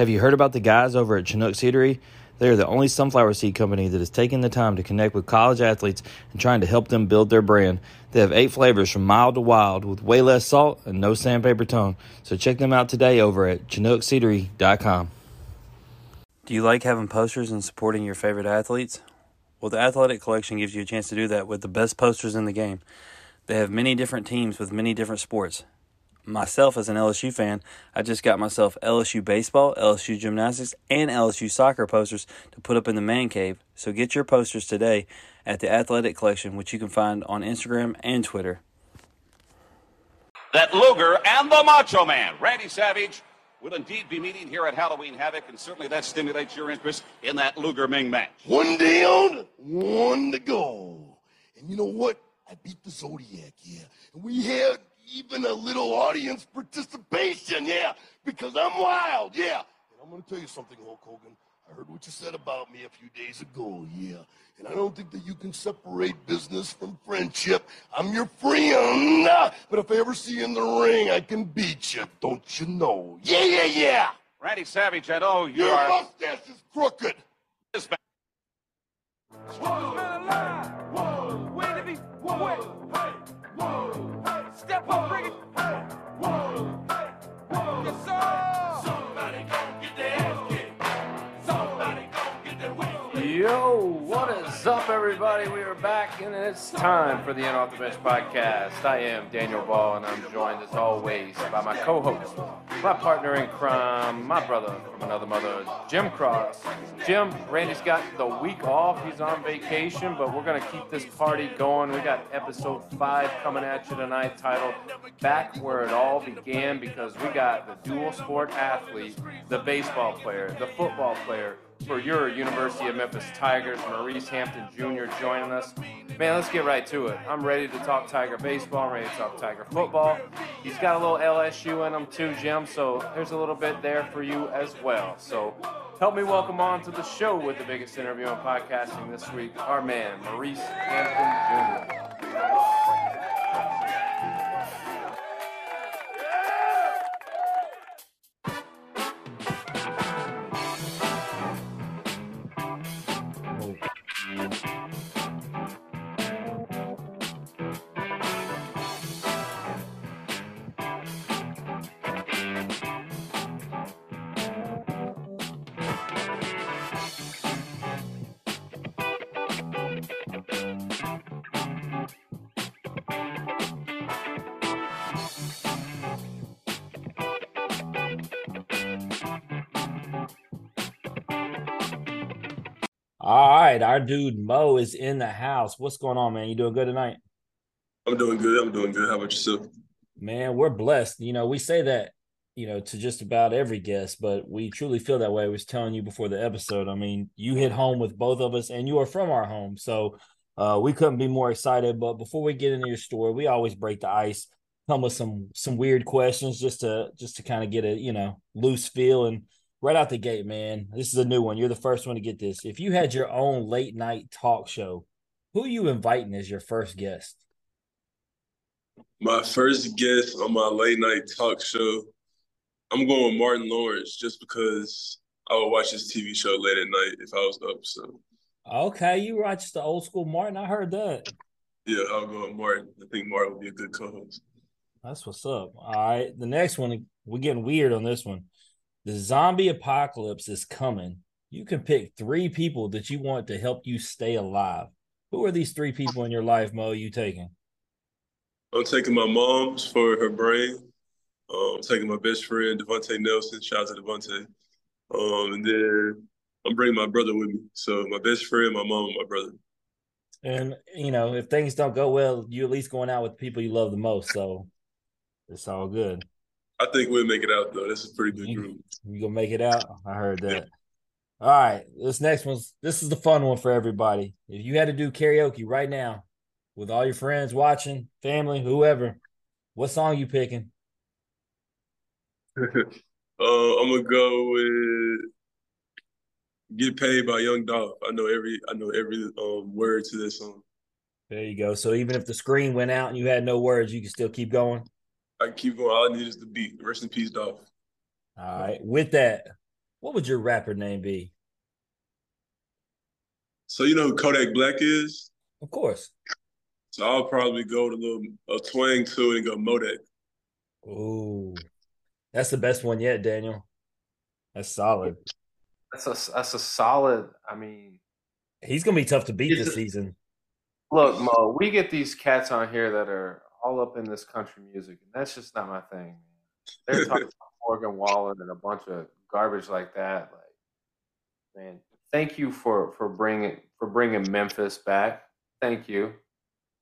Have you heard about the guys over at Chinook Seedery? They are the only sunflower seed company that is taking the time to connect with college athletes and trying to help them build their brand. They have eight flavors from mild to wild with way less salt and no sandpaper tone. So check them out today over at ChinookSeedery.com. Do you like having posters and supporting your favorite athletes? Well, the Athletic Collection gives you a chance to do that with the best posters in the game. They have many different teams with many different sports myself as an LSU fan, I just got myself LSU baseball, LSU gymnastics, and LSU soccer posters to put up in the man cave. So get your posters today at the Athletic Collection, which you can find on Instagram and Twitter. That Luger and the Macho Man, Randy Savage, will indeed be meeting here at Halloween Havoc, and certainly that stimulates your interest in that Luger Ming match. One down, one to go. And you know what? I beat the Zodiac, yeah. And we had even a little audience participation, yeah, because I'm wild, yeah. And I'm going to tell you something, Hulk Hogan. I heard what you said about me a few days ago, yeah. And I don't think that you can separate business from friendship. I'm your friend. But if I ever see you in the ring, I can beat you, don't you know? Yeah, yeah, yeah. Randy Savage, I know you Your are. mustache is crooked. this man. Whoa, man alive. Whoa, wait to be. Whoa, wait. Hey, whoa, hey. Step up, bring it. Hey, whoa, Oh, bring it. What is up, everybody? We are back, and it's time for the In Off the Bench podcast. I am Daniel Ball, and I'm joined as always by my co-host, my partner in crime, my brother from another mother, Jim Cross. Jim, Randy's got the week off; he's on vacation, but we're gonna keep this party going. We got episode five coming at you tonight, titled "Back Where It All Began," because we got the dual sport athlete, the baseball player, the football player for your University of Memphis Tigers, Maurice Hampton Jr. joining us. Man, let's get right to it. I'm ready to talk Tiger baseball. I'm ready to talk Tiger football. He's got a little LSU in him too, Jim. So there's a little bit there for you as well. So help me welcome on to the show with the biggest interview in podcasting this week, our man Maurice Hampton Jr. our dude Mo is in the house. What's going on, man? You doing good tonight? I'm doing good. I'm doing good. How about yourself? Man, we're blessed. You know, we say that, you know, to just about every guest, but we truly feel that way. I was telling you before the episode. I mean, you hit home with both of us, and you are from our home. So uh, we couldn't be more excited. But before we get into your story, we always break the ice, come with some some weird questions just to just to kind of get a, you know, loose feel. And right out the gate, man, this is a new one. You're the first one to get this. If you had your own late night talk show, who you inviting as your first guest? My first guest on my late night talk show, I'm going with Martin Lawrence just because I would watch his TV show late at night if I was up. So Okay, you watch the old school Martin. I heard that. yeah, I'll go with Martin. I think Martin would be a good co-host. That's what's up. All right. The next one, we're getting weird on this one. The zombie apocalypse is coming. You can pick three people that you want to help you stay alive. Who are these three people in your life, Mo? You taking? I'm taking my mom's for her brain. Um, I'm taking my best friend Devonte Nelson. Shout out to Devonte. Um, and then I'm bringing my brother with me. So my best friend, my mom, and my brother. And you know, if things don't go well, you at least going out with the people you love the most. So it's all good. I think we'll make it out though. That's a pretty good group. you gonna make it out? I heard that. All right, this next one's this is the fun one for everybody. If you had to do karaoke right now with all your friends watching, family, whoever, what song you picking? uh, I'm gonna go with "Get Paid" by Young Dolph. I know every I know every um word to this song. There you go. So even if the screen went out and you had no words, you can still keep going. I can keep going. All I need is the beat. Rest in peace, Dolph. All right. With that, what would your rapper name be? So you know who Kodak Black is? Of course. So I'll probably go to a little a twang to it and go Modak. Ooh, that's the best one yet, Daniel. That's solid. That's a that's a solid. I mean, He's gonna be tough to beat this a- season. look, Mo, we get these cats on here that are all up in this country music, and that's just not my thing. Man. They're talking about Morgan Wallen and a bunch of garbage like that. Like, man, thank you for for bringing for bringing Memphis back. Thank you.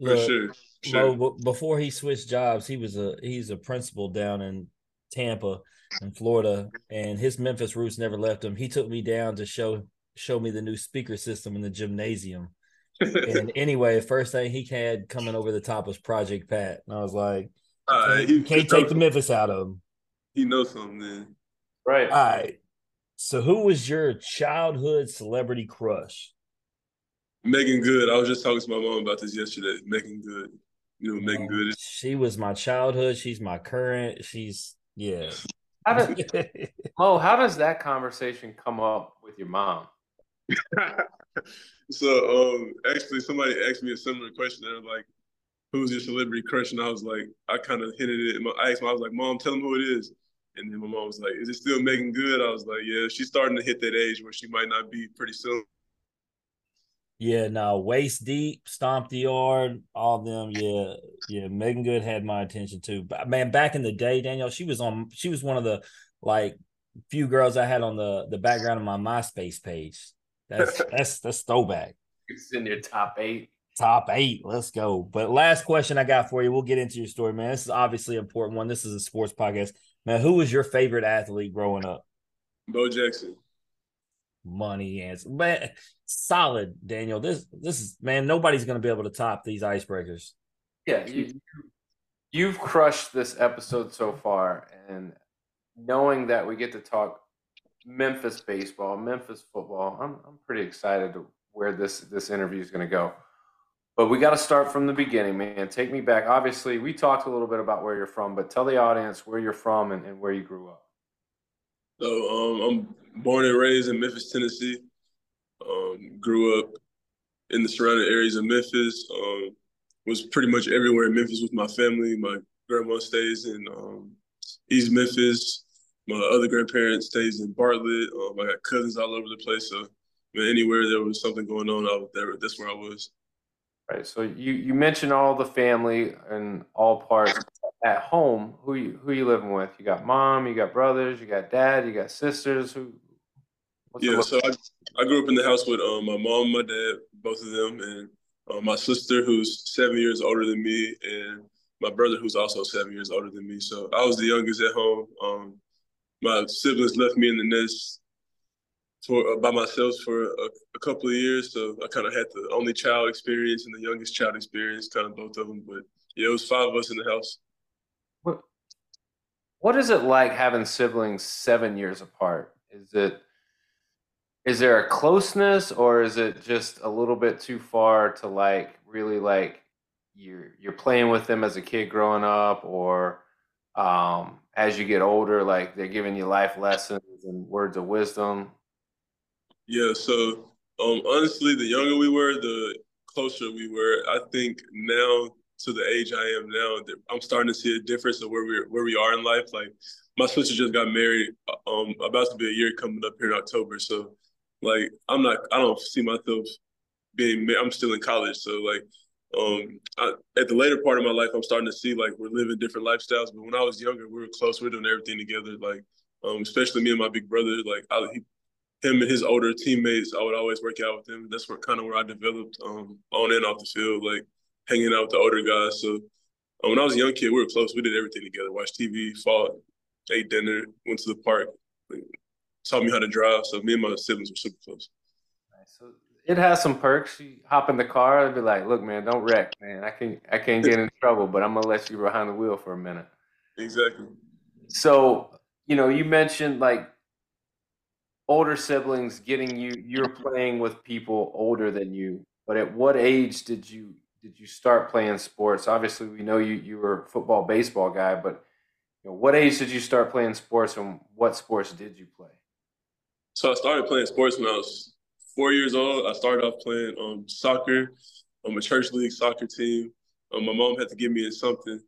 For Look, sure. For sure. Mo, before he switched jobs, he was a he's a principal down in Tampa, in Florida, and his Memphis roots never left him. He took me down to show show me the new speaker system in the gymnasium. And anyway, first thing he had coming over the top was Project Pat, and I was like, All right, can't, he, can't he take the Memphis out of him. He knows something then. Right. All right. So, who was your childhood celebrity crush? Meagan Good. I was just talking to my mom about this yesterday. Meagan Good. You know who Meagan Good? She was my childhood. She's my current. She's yeah. How did, Mo, how does that conversation come up with your mom? so um actually somebody asked me a similar question. They were like, Who's your celebrity crush? And I was like, I kind of hinted it. in my- I asked my, I was like, Mom, tell him who it is. And then my mom was like, Is it still Meagan Good? I was like, Yeah, she's starting to hit that age where she might not be pretty soon. yeah, no, waist deep, stomp the yard, all them. Yeah, yeah. Meagan Good had my attention too. But man, back in the day, Danielle, she was on. She was one of the like few girls I had on the the background of my MySpace page. That's that's that's throwback. It's in your top eight. Top eight. Let's go. But last question I got for you. We'll get into your story, man. This is obviously an important one. This is a sports podcast. Man, who was your favorite athlete growing up? Bo Jackson. Money answer. Man, solid, Daniel. This this is man, nobody's gonna be able to top these icebreakers. Yeah, you, you've crushed this episode so far, and knowing that we get to talk Memphis baseball, Memphis football, I'm I'm pretty excited to where this this interview is going to go. But we got to start from the beginning, man. Take me back. Obviously, we talked a little bit about where you're from, but tell the audience where you're from and, and where you grew up. So um, I'm born and raised in Memphis, Tennessee. Um, grew up in the surrounding areas of Memphis. Um, was pretty much everywhere in Memphis with my family. My grandma stays in um, East Memphis. My other grandparents stays in Bartlett. Um, I got cousins all over the place. So man, anywhere there was something going on, I was there. That's where I was. Right. So you you mentioned all the family and all parts at home. Who you who you living with? You got mom, you got brothers, you got dad, you got sisters. Who? what's Yeah, so I, I grew up in the house with um, my mom, my dad, both of them, and uh, my sister who's seven years older than me, and my brother who's also seven years older than me. So I was the youngest at home. Um, my siblings left me in the nest for uh, by myself for a, a couple of years, so I kind of had the only child experience and the youngest child experience, kind of both of them. But yeah, it was five of us in the house. What what is it like having siblings seven years apart? Is it is there a closeness or is it just a little bit too far to like really like you're you're playing with them as a kid growing up or um as you get older like they're giving you life lessons and words of wisdom Yeah, so um, honestly, the younger we were, the closer we were. I think now to the age I am now, I'm starting to see a difference of where we where we are in life. Like my sister just got married, um, about to be a year coming up here in October. So, like, I'm not, I don't see myself being. I'm still in college, so like, um, I, at the later part of my life, I'm starting to see like we're living different lifestyles. But when I was younger, we were close. We were doing everything together. Like, um, especially me and my big brother. Like, I, he him and his older teammates, I would always work out with them. That's where kind of where I developed um, on and off the field, like hanging out with the older guys. So um, when I was a young kid, we were close. We did everything together: watched TV, fought, ate dinner, went to the park, like, taught me how to drive. So me and my siblings were super close. so it has some perks you hop in the car and be like look man don't wreck man i can i can't get in trouble but i'm gonna let you behind the wheel for a minute Exactly. So, you know, you mentioned like older siblings getting you you're playing with people older than you. But at what age did you did you start playing sports? Obviously, we know you you were a football baseball guy, but you know, what age did you start playing sports and what sports did you play? So I started playing sports when I was four years old. I started off playing um, soccer on a church league soccer team. Um, my mom had to give me in something.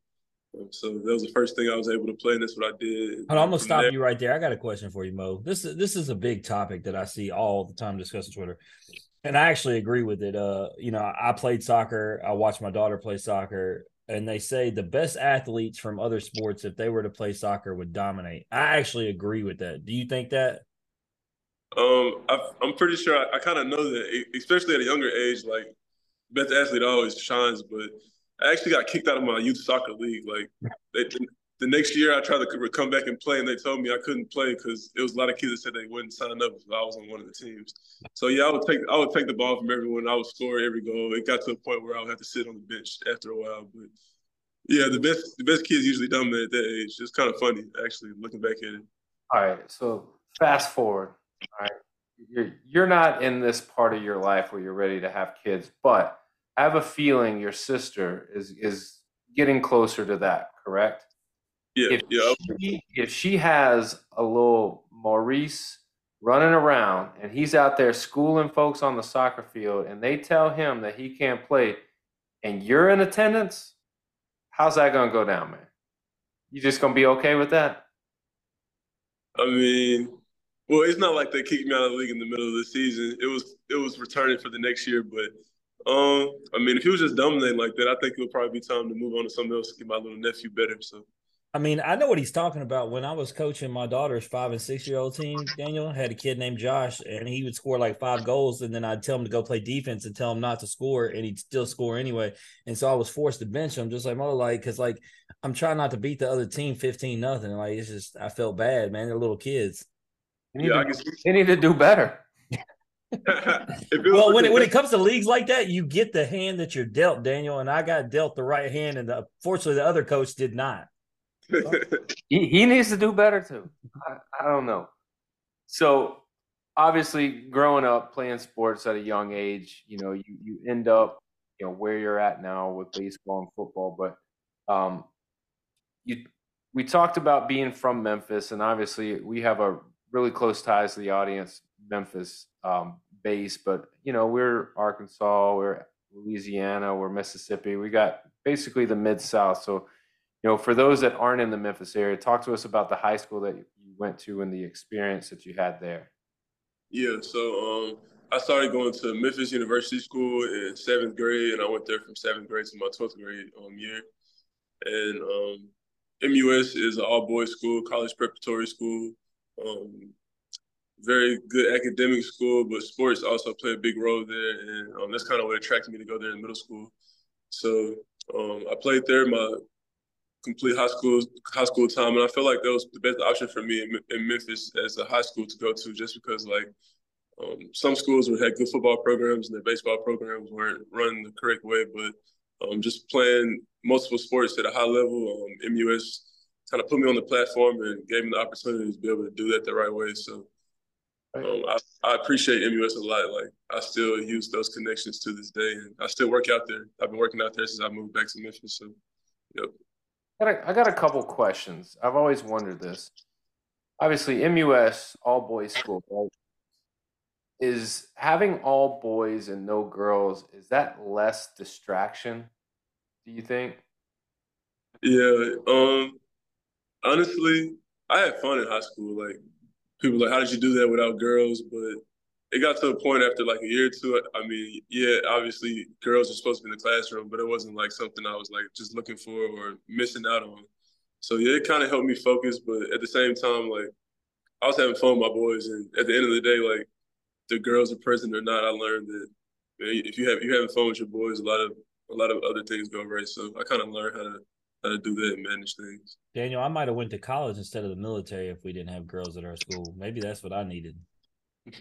Um, so that was the first thing I was able to play, and that's what I did. Hold on, I'm gonna stop there, you right there. I got a question for you, Mo. This is this is a big topic that I see all the time discussed on Twitter. And I actually agree with it. Uh, you know, I played soccer, I watched my daughter play soccer, and they say the best athletes from other sports, if they were to play soccer, would dominate. I actually agree with that. Do you think that? Um, I, am pretty sure I, I kind of know that, especially at a younger age. Like, best athlete always shines, but I actually got kicked out of my youth soccer league. Like, they, the next year I tried to come back and play, and they told me I couldn't play because it was a lot of kids that said they wouldn't sign up if I was on one of the teams. So yeah, I would take I would take the ball from everyone. I would score every goal. It got to a point where I would have to sit on the bench after a while. But yeah, the best the best kids usually dominate at that age. It's kind of funny actually looking back at it. All right, so fast forward. All right, you're you're not in this part of your life where you're ready to have kids, but I have a feeling your sister is is getting closer to that. Correct? Yeah, if yeah. She, if she has a little Maurice running around and he's out there schooling folks on the soccer field and they tell him that he can't play and you're in attendance, how's that going to go down, man? You just going to be okay with that? I mean, well, it's not like they kicked me out of the league in the middle of the season. It was it was returning for the next year, but um, I mean, if he was just dominating like that, I think it would probably be time to move on to something else to get my little nephew better. So I mean, I know what he's talking about. When I was coaching my daughter's five and six year old team, Daniel had a kid named Josh, and he would score like five goals, and then I'd tell him to go play defense and tell him not to score, and he'd still score anyway. And so I was forced to bench him, just like Mo, like because like I'm trying not to beat the other team fifteen nothing. Like it's just I felt bad, man. They're little kids. They need, yeah, to, they need to do better. well, when it, when it comes to leagues like that, you get the hand that you're dealt, Daniel, and I got dealt the right hand, and the, fortunately, the other coach did not he, he needs to do better too. I, I don't know. So obviously growing up playing sports at a young age, you know, you, you end up, you know, where you're at now with baseball and football. But um you we talked about being from Memphis, and obviously we have a really close ties to the audience, Memphis um, base, but you know, we're Arkansas, we're Louisiana, we're Mississippi. We got basically the mid South. So you know, for those that aren't in the Memphis area, talk to us about the high school that you went to and the experience that you had there. Yeah, so um, I started going to Memphis University School in seventh grade, and I went there from seventh grade to my twelfth grade um, year. And um, MUS is an all boys school, college preparatory school. Um, very good academic school, but sports also play a big role there, and um, that's kind of what attracted me to go there in middle school. So um, I played there my complete high school high school time, and I feel like that was the best option for me in, in Memphis as a high school to go to, just because like um, some schools would have good football programs and their baseball programs weren't run the correct way, but um, just playing multiple sports at a high level, um, MUS kind of put me on the platform and gave me the opportunity to be able to do that the right way. So um, I, I, appreciate MUS a lot. Like I still use those connections to this day, and I still work out there. I've been working out there since I moved back to Memphis. So, yep. I got, a, I got a couple questions. I've always wondered this. Obviously, MUS, all boys school, right? Is having all boys and no girls, is that less distraction, do you think? Yeah. Um honestly, I had fun in high school. Like people like, how did you do that without girls? But it got to a point after like a year or two. I mean, yeah, obviously girls are supposed to be in the classroom, but it wasn't like something I was like just looking for or missing out on. So yeah, it kind of helped me focus, but at the same time, like I was having fun with my boys, and at the end of the day, like the girls are present or not, I learned that if you have you having fun with your boys, a lot of a lot of other things go right. So I kind of learned how to how to do that and manage things. Daniel, I might have went to college instead of the military if we didn't have girls at our school. Maybe that's what I needed.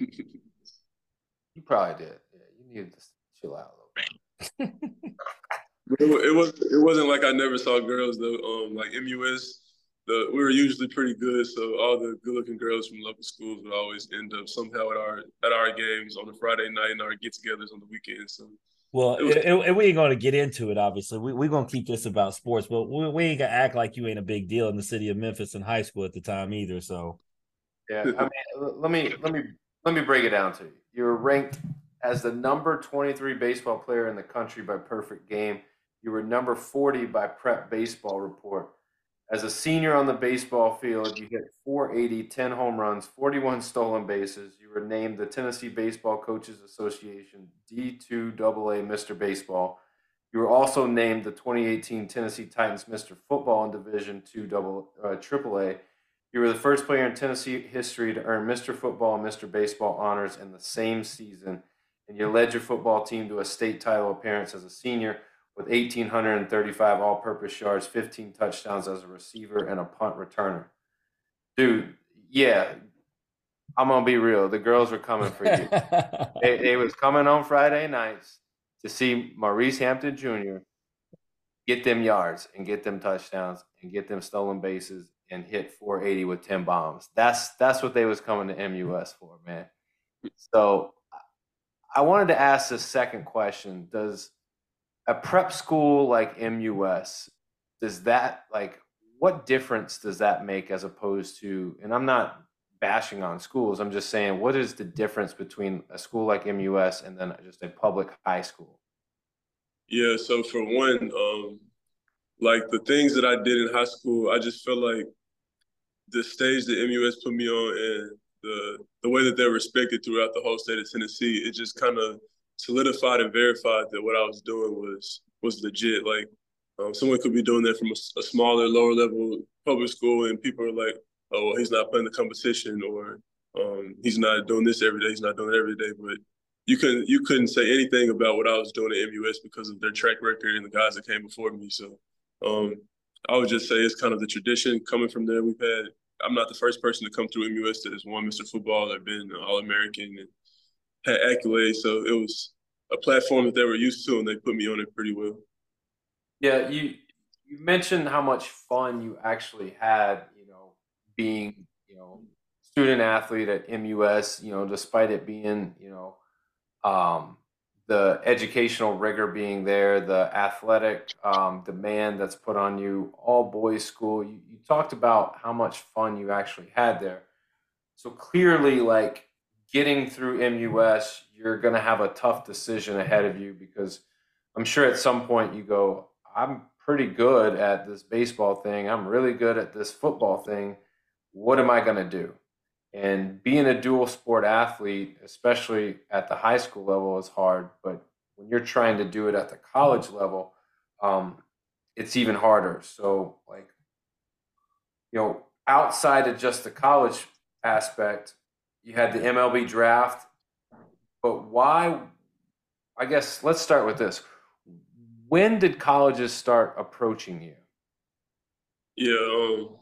You probably did. Yeah, you needed to chill out a little bit. it, was it wasn't like I never saw girls though. Um, like MUS, the we were usually pretty good, so all the good looking girls from local schools would always end up somehow at our at our games on a Friday night and our get-togethers on the weekends. So. Well, was- it, it, we ain't going to get into it. Obviously, we we gonna keep this about sports, but we, we ain't gonna act like you ain't a big deal in the city of Memphis in high school at the time either. So, Yeah, I mean, let me let me let me break it down to you. You were ranked as the number 23 baseball player in the country by Perfect Game. You were number 40 by Prep Baseball Report. As a senior on the baseball field, you hit 480, 10 home runs, 41 stolen bases. You were named the Tennessee Baseball Coaches Association D2 AA Mr. Baseball. You were also named the 2018 Tennessee Titans Mr. Football in Division II double, uh, AAA. You were the first player in Tennessee history to earn Mr. Football and Mr. Baseball honors in the same season, and you led your football team to a state title appearance as a senior with 1,835 all purpose yards, 15 touchdowns as a receiver, and a punt returner. Dude, yeah, I'm going to be real. The girls were coming for you. they, they was coming on Friday nights to see Maurice Hampton Jr. get them yards and get them touchdowns and get them stolen bases and hit 480 with 10 bombs. That's that's what they was coming to MUS for, man. So I wanted to ask the second question. Does a prep school like MUS, does that like what difference does that make as opposed to and I'm not bashing on schools. I'm just saying what is the difference between a school like MUS and then just a public high school? Yeah, so for one, um, like the things that I did in high school, I just felt like the stage that MUS put me on and the the way that they're respected throughout the whole state of Tennessee, it just kind of solidified and verified that what I was doing was was legit. Like um, someone could be doing that from a, a, smaller, lower level public school, and people are like, "Oh, well, he's not playing the competition," or um, "He's not doing this every day. He's not doing it every day." But you couldn't you couldn't say anything about what I was doing at MUS because of their track record and the guys that came before me. So um, I would just say it's kind of the tradition coming from there. We've had I'm not the first person to come through MUS that has won Mr. Football or been All American and had accolades. So it was a platform that they were used to, and they put me on it pretty well. Yeah, you you mentioned how much fun you actually had, you know, being you know student athlete at MUS. You know, despite it being you know um, the educational rigor being there, the athletic um, demand that's put on you, all boys school. You, you talked about how much fun you actually had there. So clearly, like getting through MUS, you're going to have a tough decision ahead of you because I'm sure at some point you go, I'm pretty good at this baseball thing. I'm really good at this football thing. What am I going to do? And being a dual sport athlete, especially at the high school level, is hard. But when you're trying to do it at the college level, um, it's even harder. So, like, you know, outside of just the college aspect, you had the MLB draft. But why? I guess let's start with this. When did colleges start approaching you? Yeah, um,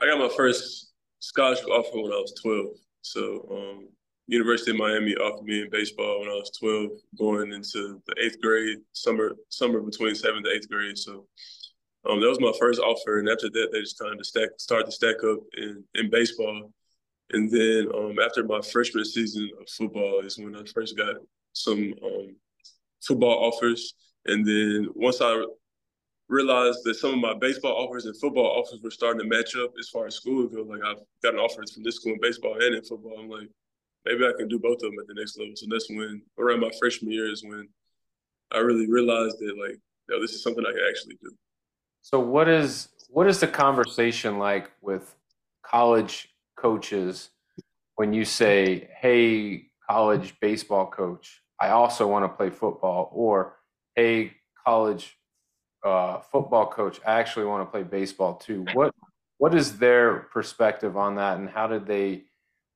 I got my first scholarship offer when I was 12. So um, University of Miami offered me in baseball when I was 12, going into the eighth grade, summer summer between seventh to eighth grade. So um, that was my first offer, and after that, they just kind of stack start to stack up in, in baseball. And then um, after my freshman season of football is when I first got some um, football offers. And then once I realized that some of my baseball offers and football offers were starting to match up as far as school goes. Like I've gotten offers from this school in baseball and in football. I'm like, maybe I can do both of them at the next level. So that's when around my freshman year is when I really realized that like, yo, this is something I can actually do. So what is what is the conversation like with college coaches when you say, "Hey, college baseball coach, I also want to play football," or "Hey, college uh, football coach, I actually want to play baseball too. What what is their perspective on that, and how did they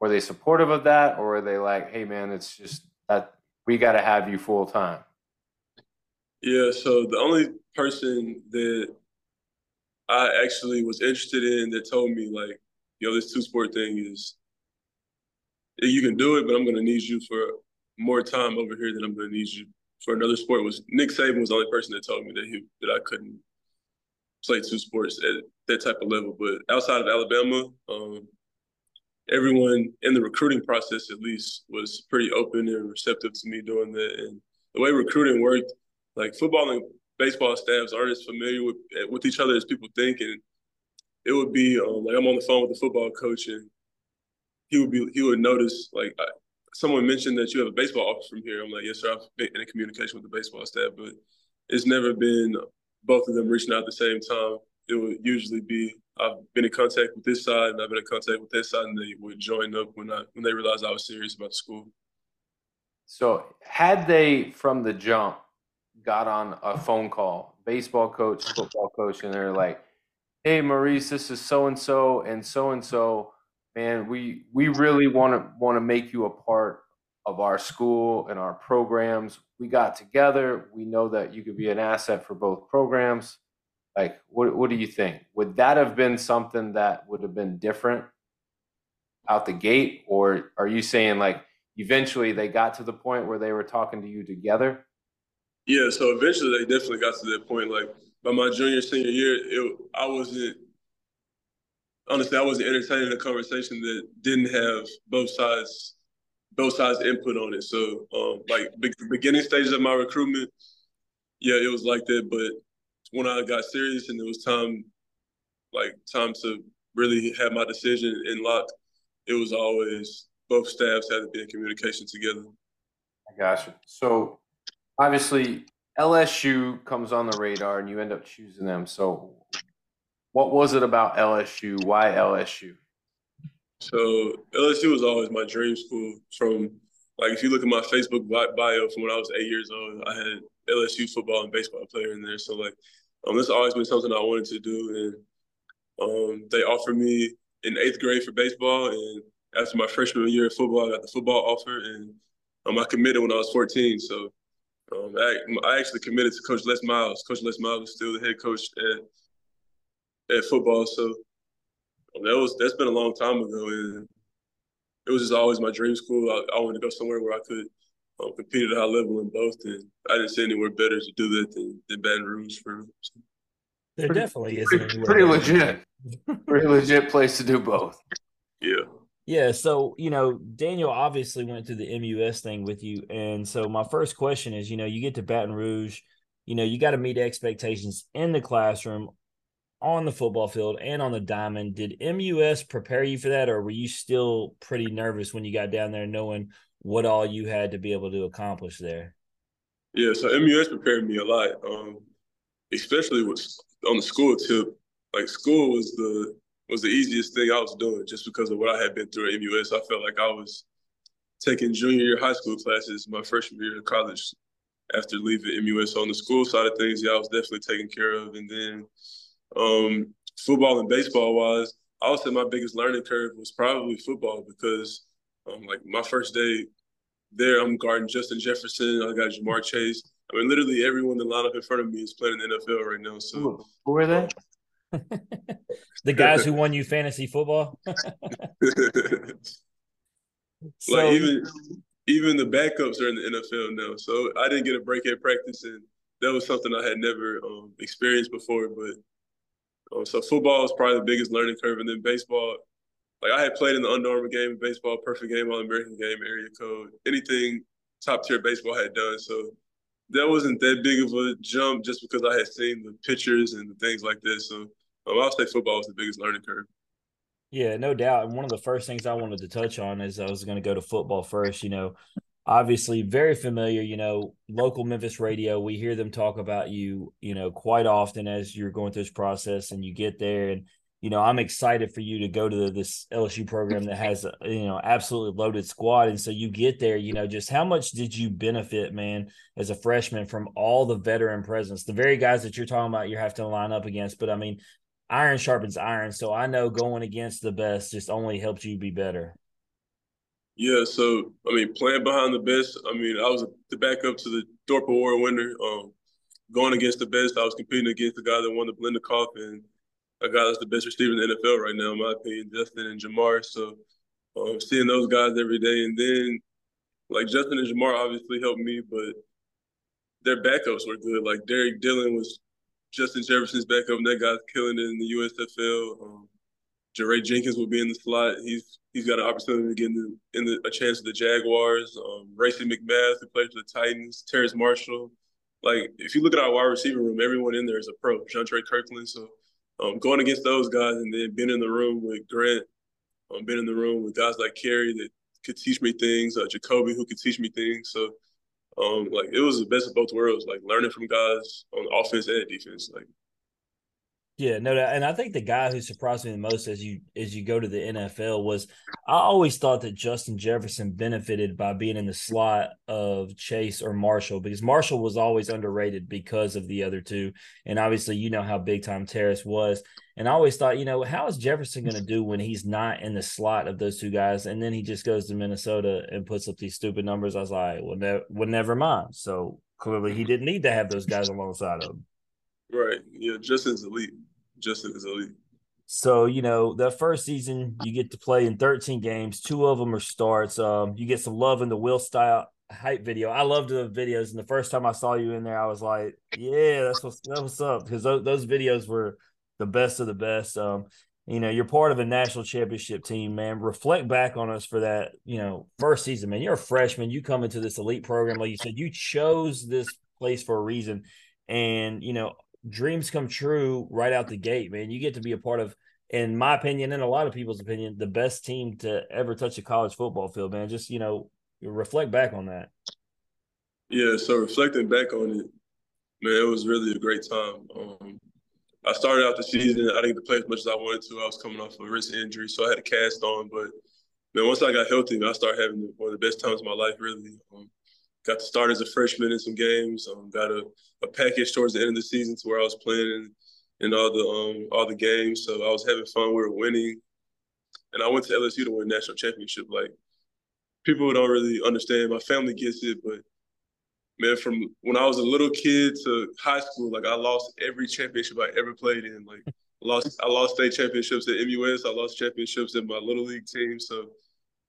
were they supportive of that, or are they like, hey man, it's just that we got to have you full time? Yeah, so the only person that I actually was interested in that told me like, yo, this two sport thing is you can do it, but I'm gonna need you for more time over here than I'm gonna need you for another sport was Nick Saban was the only person that told me that he that I couldn't play two sports at that type of level. But outside of Alabama, um, everyone in the recruiting process at least was pretty open and receptive to me doing that. And the way recruiting worked, like football and baseball staffs aren't as familiar with with each other as people think, and it would be um, like I'm on the phone with the football coach and he would be he would notice like I, someone mentioned that you have a baseball office from here. I'm like, yes, sir. I've been in communication with the baseball staff, but it's never been both of them reaching out at the same time. It would usually be I've been in contact with this side and I've been in contact with this side, and they would join up when I when they realized I was serious about school. So, had they from the jump got on a phone call, baseball coach, football coach, and they're like, "Hey, Maurice, this is so and so and so and so. Man, we we really want to want to make you a part of our school and our programs. We got together. We know that you could be an asset for both programs. Like, what what do you think? Would that have been something that would have been different out the gate, or are you saying like eventually they got to the point where they were talking to you together? Yeah, so eventually they definitely got to that point. Like by my junior senior year, it, I wasn't honestly I wasn't entertaining a conversation that didn't have both sides both sides input on it. So um, like be- beginning stages of my recruitment, yeah, it was like that. But when I got serious and it was time, like time to really have my decision in lock, it was always both staffs had to be in communication together. I got you. So obviously LSU comes on the radar and you end up choosing them. So what was it about LSU? Why LSU? So LSU was always my dream school. From like if you look at my Facebook bio from when I was eight years old, I had LSU football and baseball player in there. So like um, this always been something I wanted to do, and um, they offered me in eighth grade for baseball, and after my freshman year of football, I got the football offer, and um, I committed when I was 14. So um, I, I, actually committed to Coach Les Miles. Coach Les Miles is still the head coach at at football. So um, that was that's been a long time ago, and it was just always my dream school. I, I wanted to go somewhere where I could um, compete at a high level in both, and I didn't see anywhere better to do that than, than Baton Rouge for. So. There pretty, definitely is pretty, pretty legit, pretty legit place to do both. Yeah. Yeah, so you know, Daniel obviously went through the MUS thing with you, and so my first question is, you know, you get to Baton Rouge, you know, you got to meet expectations in the classroom, on the football field, and on the diamond. Did MUS prepare you for that, or were you still pretty nervous when you got down there, knowing what all you had to be able to accomplish there? Yeah, so MUS prepared me a lot, um, especially with on the school tip. Like school was the was the easiest thing I was doing just because of what I had been through at MUS. I felt like I was taking junior year high school classes my freshman year of college after leaving MUS. On the school side of things, yeah, I was definitely taken care of. And then um, football and baseball wise, I would say my biggest learning curve was probably football because um, like my first day there, I'm guarding Justin Jefferson. I got Ja'Marr Chase. I mean, literally everyone that line up in front of me is playing in the NFL right now. So who are they? The guys who won you fantasy football. so, like even even the backups are in the NFL now. So I didn't get a break at practice, and that was something I had never um, experienced before. But um, so football is probably the biggest learning curve, and then baseball. Like I had played in the Under Armour game, baseball, perfect game, All American game, area code, anything top tier baseball had done. So that wasn't that big of a jump just because I had seen the pictures and the things like this. So um, I'll say football was the biggest learning curve. Yeah, no doubt. And one of the first things I wanted to touch on is I was going to go to football first. You know, obviously very familiar. You know, local Memphis radio. We hear them talk about you. You know, quite often as you're going through this process, and you get there, and you know, I'm excited for you to go to this LSU program that has you know absolutely loaded squad. And so you get there, you know, just how much did you benefit, man, as a freshman from all the veteran presence, the very guys that you're talking about, you have to line up against. But I mean, iron sharpens iron. So I know going against the best just only helps you be better. Yeah, so I mean, playing behind the best. I mean, I was the backup to the Thorpe Award winner. Um, going against the best, I was competing against the guy that won the Biletnikoff and a guy that's the best receiver in the NFL right now, in my opinion, Justin and Ja'Marr. So um, seeing those guys every day, and then like Justin and Ja'Marr obviously helped me, but their backups were good. Like Derrick Dillon was Justin Jefferson's back up, and that guy's killing it in the USFL. Um, Jenkins will be in the slot. He's he's got an opportunity to get in, the, in the, a chance at the Jaguars. Um, Racey McMath, who plays for the Titans. Terrace Marshall. Like if you look at our wide receiver room, everyone in there is a pro. John Jontre Kirklin. So um, going against those guys and then being in the room with Grant um, been in the room with guys like Kerry that could teach me things, uh, Jacoby who could teach me things. So, um, like it was the best of both worlds, like learning from guys on offense and defense. Like yeah, no, and I think the guy who surprised me the most as you as you go to the NFL was I always thought that Justin Jefferson benefited by being in the slot of Chase or Marshall because Marshall was always underrated because of the other two, and obviously you know how big time Terrace was, and I always thought you know how is Jefferson going to do when he's not in the slot of those two guys, and then he just goes to Minnesota and puts up these stupid numbers. I was like, well, ne- well, never mind. So clearly he didn't need to have those guys alongside of him. Right. Yeah, Justin's elite. Justin is elite. So, you know, the first season you get to play in 13 games, two of them are starts. Um, you get some love in the Will style hype video. I loved the videos, and the first time I saw you in there, I was like, "Yeah, that's what's that's what's up." Because those, those videos were the best of the best. Um, you know, you're part of a national championship team, man. Reflect back on us for that, you know, first season, man. You're a freshman. You come into this elite program, like you said, you chose this place for a reason, and you know, dreams come true right out the gate, man. You get to be a part of, in my opinion, and a lot of people's opinion, the best team to ever touch a college football field, man. Just, you know, reflect back on that. Yeah, so reflecting back on it, man, it was really a great time. Um, I started out the season, I didn't get to play as much as I wanted to. I was coming off a wrist injury, so I had a cast on. But man, once I got healthy, I started having one of the best times of my life, really. Um, got to start as a freshman in some games. Um, got a, a package towards the end of the season to where I was playing in, in all the um, all the games. So I was having fun. We were winning, and I went to LSU to win national championship. Like people don't really understand. My family gets it, but man, from when I was a little kid to high school, like I lost every championship I ever played in. Like lost I lost state championships at MUS. I lost championships in my little league team. So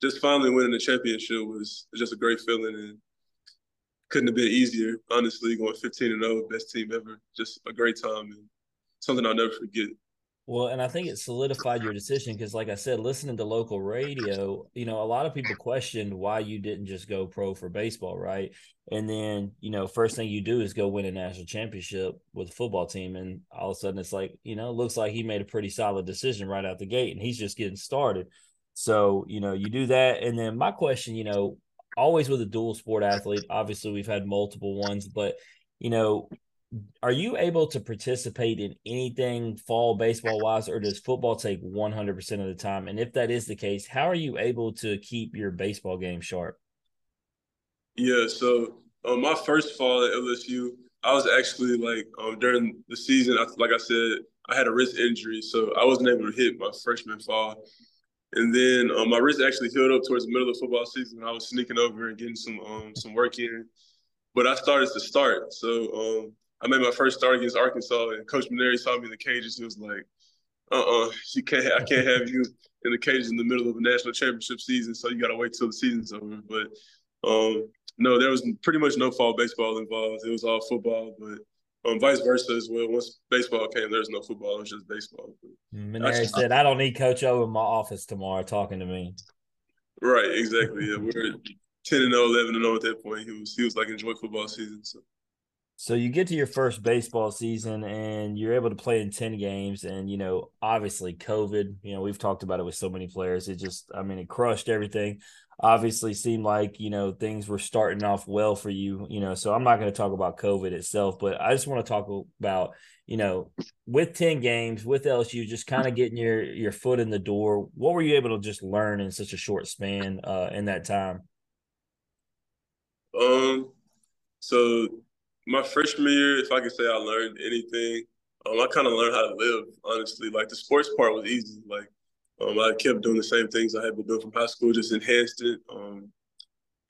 just finally winning the championship was just a great feeling and couldn't have been easier. Honestly, going 15 and 0, best team ever. Just a great time and something I'll never forget. Well, and I think it solidified your decision because, like I said, listening to local radio, you know, a lot of people questioned why you didn't just go pro for baseball, right? And then, you know, first thing you do is go win a national championship with a football team. And all of a sudden it's like, you know, looks like he made a pretty solid decision right out the gate and he's just getting started. So, you know, you do that. And then my question, you know, always with a dual sport athlete. Obviously, we've had multiple ones, but you know, are you able to participate in anything fall baseball wise, or does football take 100% of the time? And if that is the case, how are you able to keep your baseball game sharp? Yeah, so um, my first fall at LSU, I was actually like um, during the season, like I said, I had a wrist injury, so I wasn't able to hit my freshman fall. And then um, my wrist actually healed up towards the middle of the football season. I was sneaking over and getting some um, some work in, but I started to start. So um, I made my first start against Arkansas, and Coach Mainieri saw me in the cages. He was like, "Uh-uh, you can't. I can't have you in the cages in the middle of a national championship season. So you got to wait till the season's over." But um, no, there was pretty much no fall baseball involved. It was all football, but um, vice versa as well. Once baseball came, there was no football; it was just baseball. Mainieri said, "I don't need Coach O in my office tomorrow talking to me." Right, exactly. Yeah, we are ten and 0, 11 and 0 at that point. He was he was like enjoy football season. So. So you get to your first baseball season and you're able to play in 10 games and you know obviously COVID, you know, we've talked about it with so many players. It just I mean it crushed everything obviously seemed like you know things were starting off well for you you know so i'm not going to talk about covid itself but i just want to talk about you know with 10 games with lsu just kind of getting your your foot in the door what were you able to just learn in such a short span uh in that time um so my freshman year if i could say i learned anything um, i kind of learned how to live honestly like the sports part was easy like um, I kept doing the same things I had been doing from high school, just enhanced it. Um,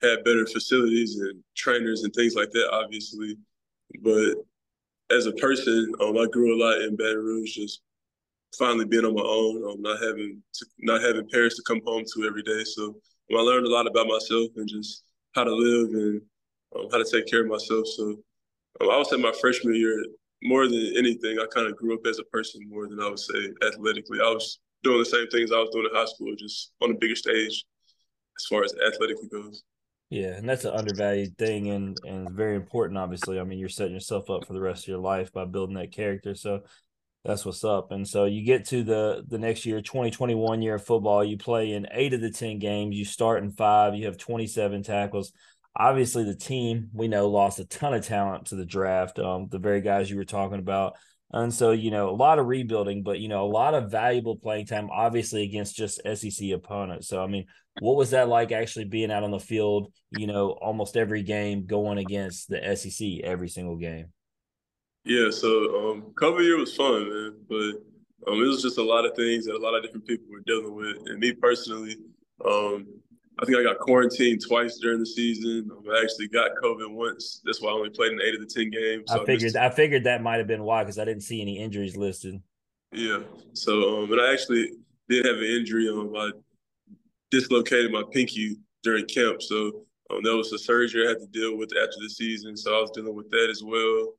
had better facilities and trainers and things like that, obviously. But as a person, um, I grew a lot in Baton Rouge, just finally being on my own, um, not having to, not having parents to come home to every day. So um, I learned a lot about myself and just how to live and how to take care of myself. So um, I would say my freshman year, more than anything, I kind of grew up as a person more than I would say athletically. I was doing the same things I was doing in high school, just on a bigger stage as far as athletically goes. Yeah, and that's an undervalued thing and and very important, obviously. I mean, you're setting yourself up for the rest of your life by building that character. So That's what's up. And so you get to the the next year, 2021 year of football, you play in 8 of the 10 games, you start in 5, you have 27 tackles. Obviously the team, we know lost a ton of talent to the draft, um, the very guys you were talking about. And so, you know, a lot of rebuilding, but you know, a lot of valuable playing time obviously against just SEC opponents. So I mean, what was that like actually being out on the field, you know, almost every game going against the SEC every single game? Yeah, so um, COVID year was fun, man, but um, it was just a lot of things that a lot of different people were dealing with. And me personally, um, I think I got quarantined twice during the season. I actually got COVID once. That's why I only played in eight of the ten games. So I figured I, I figured that might have been why because I didn't see any injuries listed. Yeah. So, um, and I actually did have an injury. Um, I dislocated my pinky during camp, so um, that was a surgery I had to deal with after the season. So I was dealing with that as well.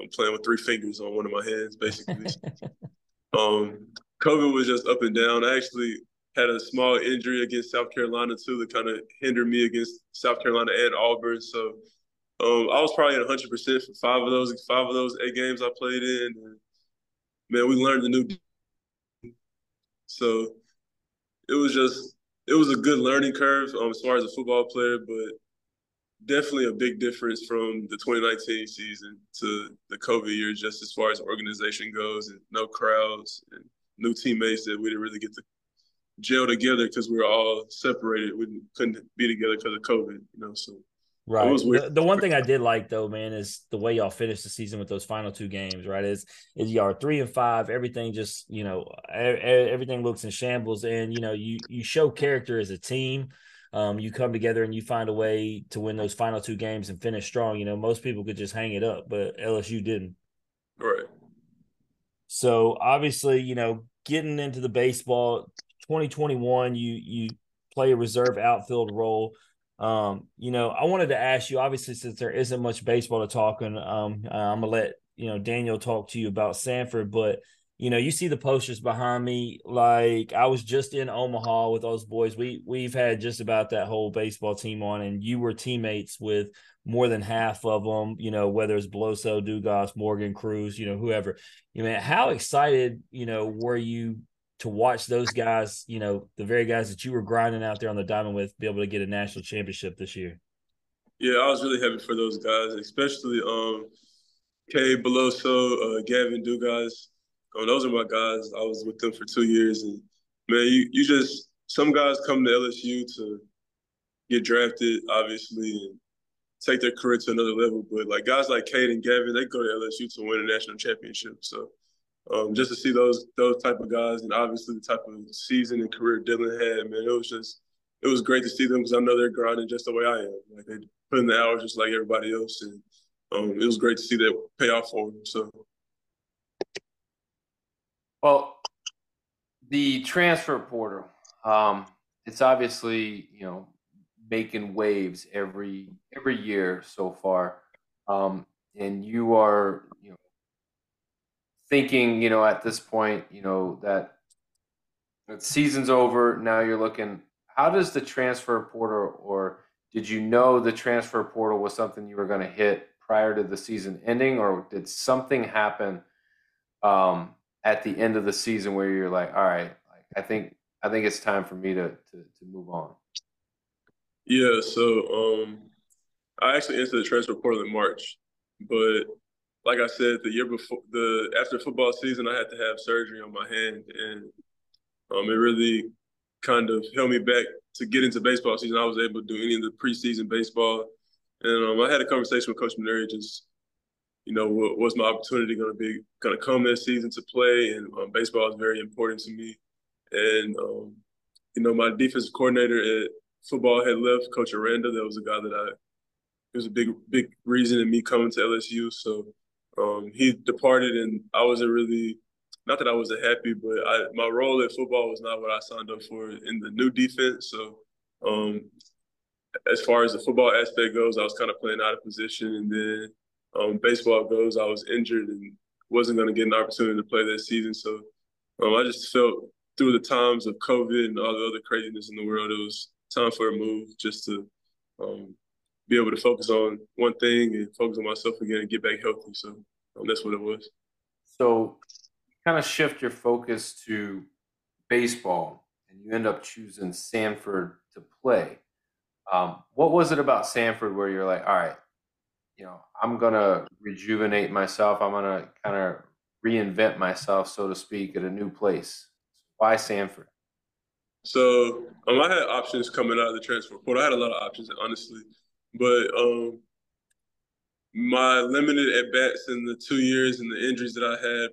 I'm playing with three fingers on one of my hands, basically. um, COVID was just up and down. I actually had a small injury against South Carolina too that kind of hindered me against South Carolina and Auburn. So um, I was probably at 100 percent for five of those five of those eight games I played in. And, man, we learned a new. So it was just it was a good learning curve um, as far as a football player, but definitely a big difference from the 2019 season to the COVID year, just as far as organization goes, and no crowds and new teammates that we didn't really get to gel together because we were all separated. We couldn't be together because of COVID, you know. So Right. The, the, one thing I did like though, man, is the way y'all finished the season with those final two games. Right, is is y'all three and five. Everything just you know everything looks in shambles, and you know you you show character as a team um, you come together and you find a way to win those final two games and finish strong. You know, most people could just hang it up, but LSU didn't. Right. So obviously, you know, getting into the baseball 2021, you you play a reserve outfield role. Um, you know, I wanted to ask you, obviously, since there isn't much baseball to talk, and um, I'm gonna let you know Daniel talk to you about Samford, but you know, you see the posters behind me. Like I was just in Omaha with those boys. We we've had just about that whole baseball team on, and you were teammates with more than half of them. You know, whether it's Beloso, Dugas, Morgan, Cruz, you know, whoever. You know, how excited you know were you to watch those guys? You know, the very guys that you were grinding out there on the diamond with, be able to get a national championship this year. Yeah, I was really happy for those guys, especially um, Cade Beloso, uh, Gavin Dugas um, those are my guys. I was with them for two years, and man, you you just some guys come to LSU to get drafted, obviously, and take their career to another level. But like guys like Cade and Gavin, they go to LSU to win a national championship. So um, just to see those those type of guys, and obviously the type of season and career Dylan had, man, it was just it was great to see them because I know they're grinding just the way I am. Like they put in the hours just like everybody else, and um, it was great to see that pay off for them. So well, the transfer portal, um, it's obviously you know making waves every every year so far, um, and you are you know thinking you know at this point you know that season's over. Now you're looking. How does the transfer portal, or did you know the transfer portal was something you were going to hit prior to the season ending, or did something happen? Um, at the end of the season where you're like, all right, like I think I think it's time for me to to, to move on? Yeah, so um, I actually entered the transfer portal in March, but like I said, the year before the after football season, I had to have surgery on my hand, and um, it really kind of held me back to get into baseball season. I was able to do any of the preseason baseball, and um, I had a conversation with Coach Mainieri just you know, what, what's my opportunity going to be going to come this season to play? And um, baseball is very important to me. And, um, you know, my defensive coordinator at football had left, Coach Aranda. That was a guy that I, it was a big, big reason in me coming to LSU. So um, he departed and I wasn't really, not that I wasn't happy, but I, my role at football was not what I signed up for in the new defense. So um, as far as the football aspect goes, I was kind of playing out of position. And then um, baseball goes, I was injured and wasn't going to get an opportunity to play that season. So um, I just felt through the times of COVID and all the other craziness in the world, it was time for a move just to um, be able to focus on one thing and focus on myself again and get back healthy. So um, that's what it was. So kind of shift your focus to baseball and you end up choosing Samford to play. Um, what was it about Samford where you're like, all right, you know, I'm gonna rejuvenate myself. I'm gonna kind of reinvent myself, so to speak, at a new place. Why Samford? So um, I had options coming out of the transfer portal. I had a lot of options, honestly, but um, my limited at bats in the two years and the injuries that I had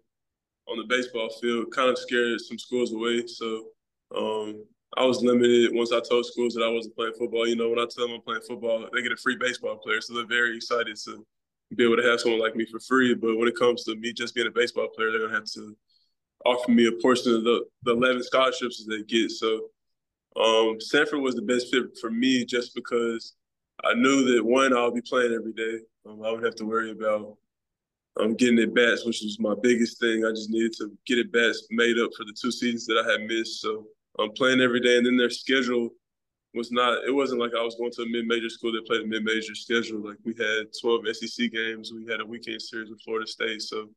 on the baseball field kind of scared some schools away. So um, I was limited once I told schools that I wasn't playing football. You know, when I tell them I'm playing football, they get a free baseball player. So they're very excited to be able to have someone like me for free. But when it comes to me just being a baseball player, they're going to have to offer me a portion of the, the 11 scholarships that they get. So um, Samford was the best fit for me just because I knew that one, I'll be playing every day. Um, I would have to worry about um, getting at bats, which was my biggest thing. I just needed to get at bats made up for the two seasons that I had missed. So I'm playing every day, and then their schedule was not. It wasn't like I was going to a mid-major school that played a mid-major schedule. Like we had 12 SEC games, we had a weekend series with Florida State. So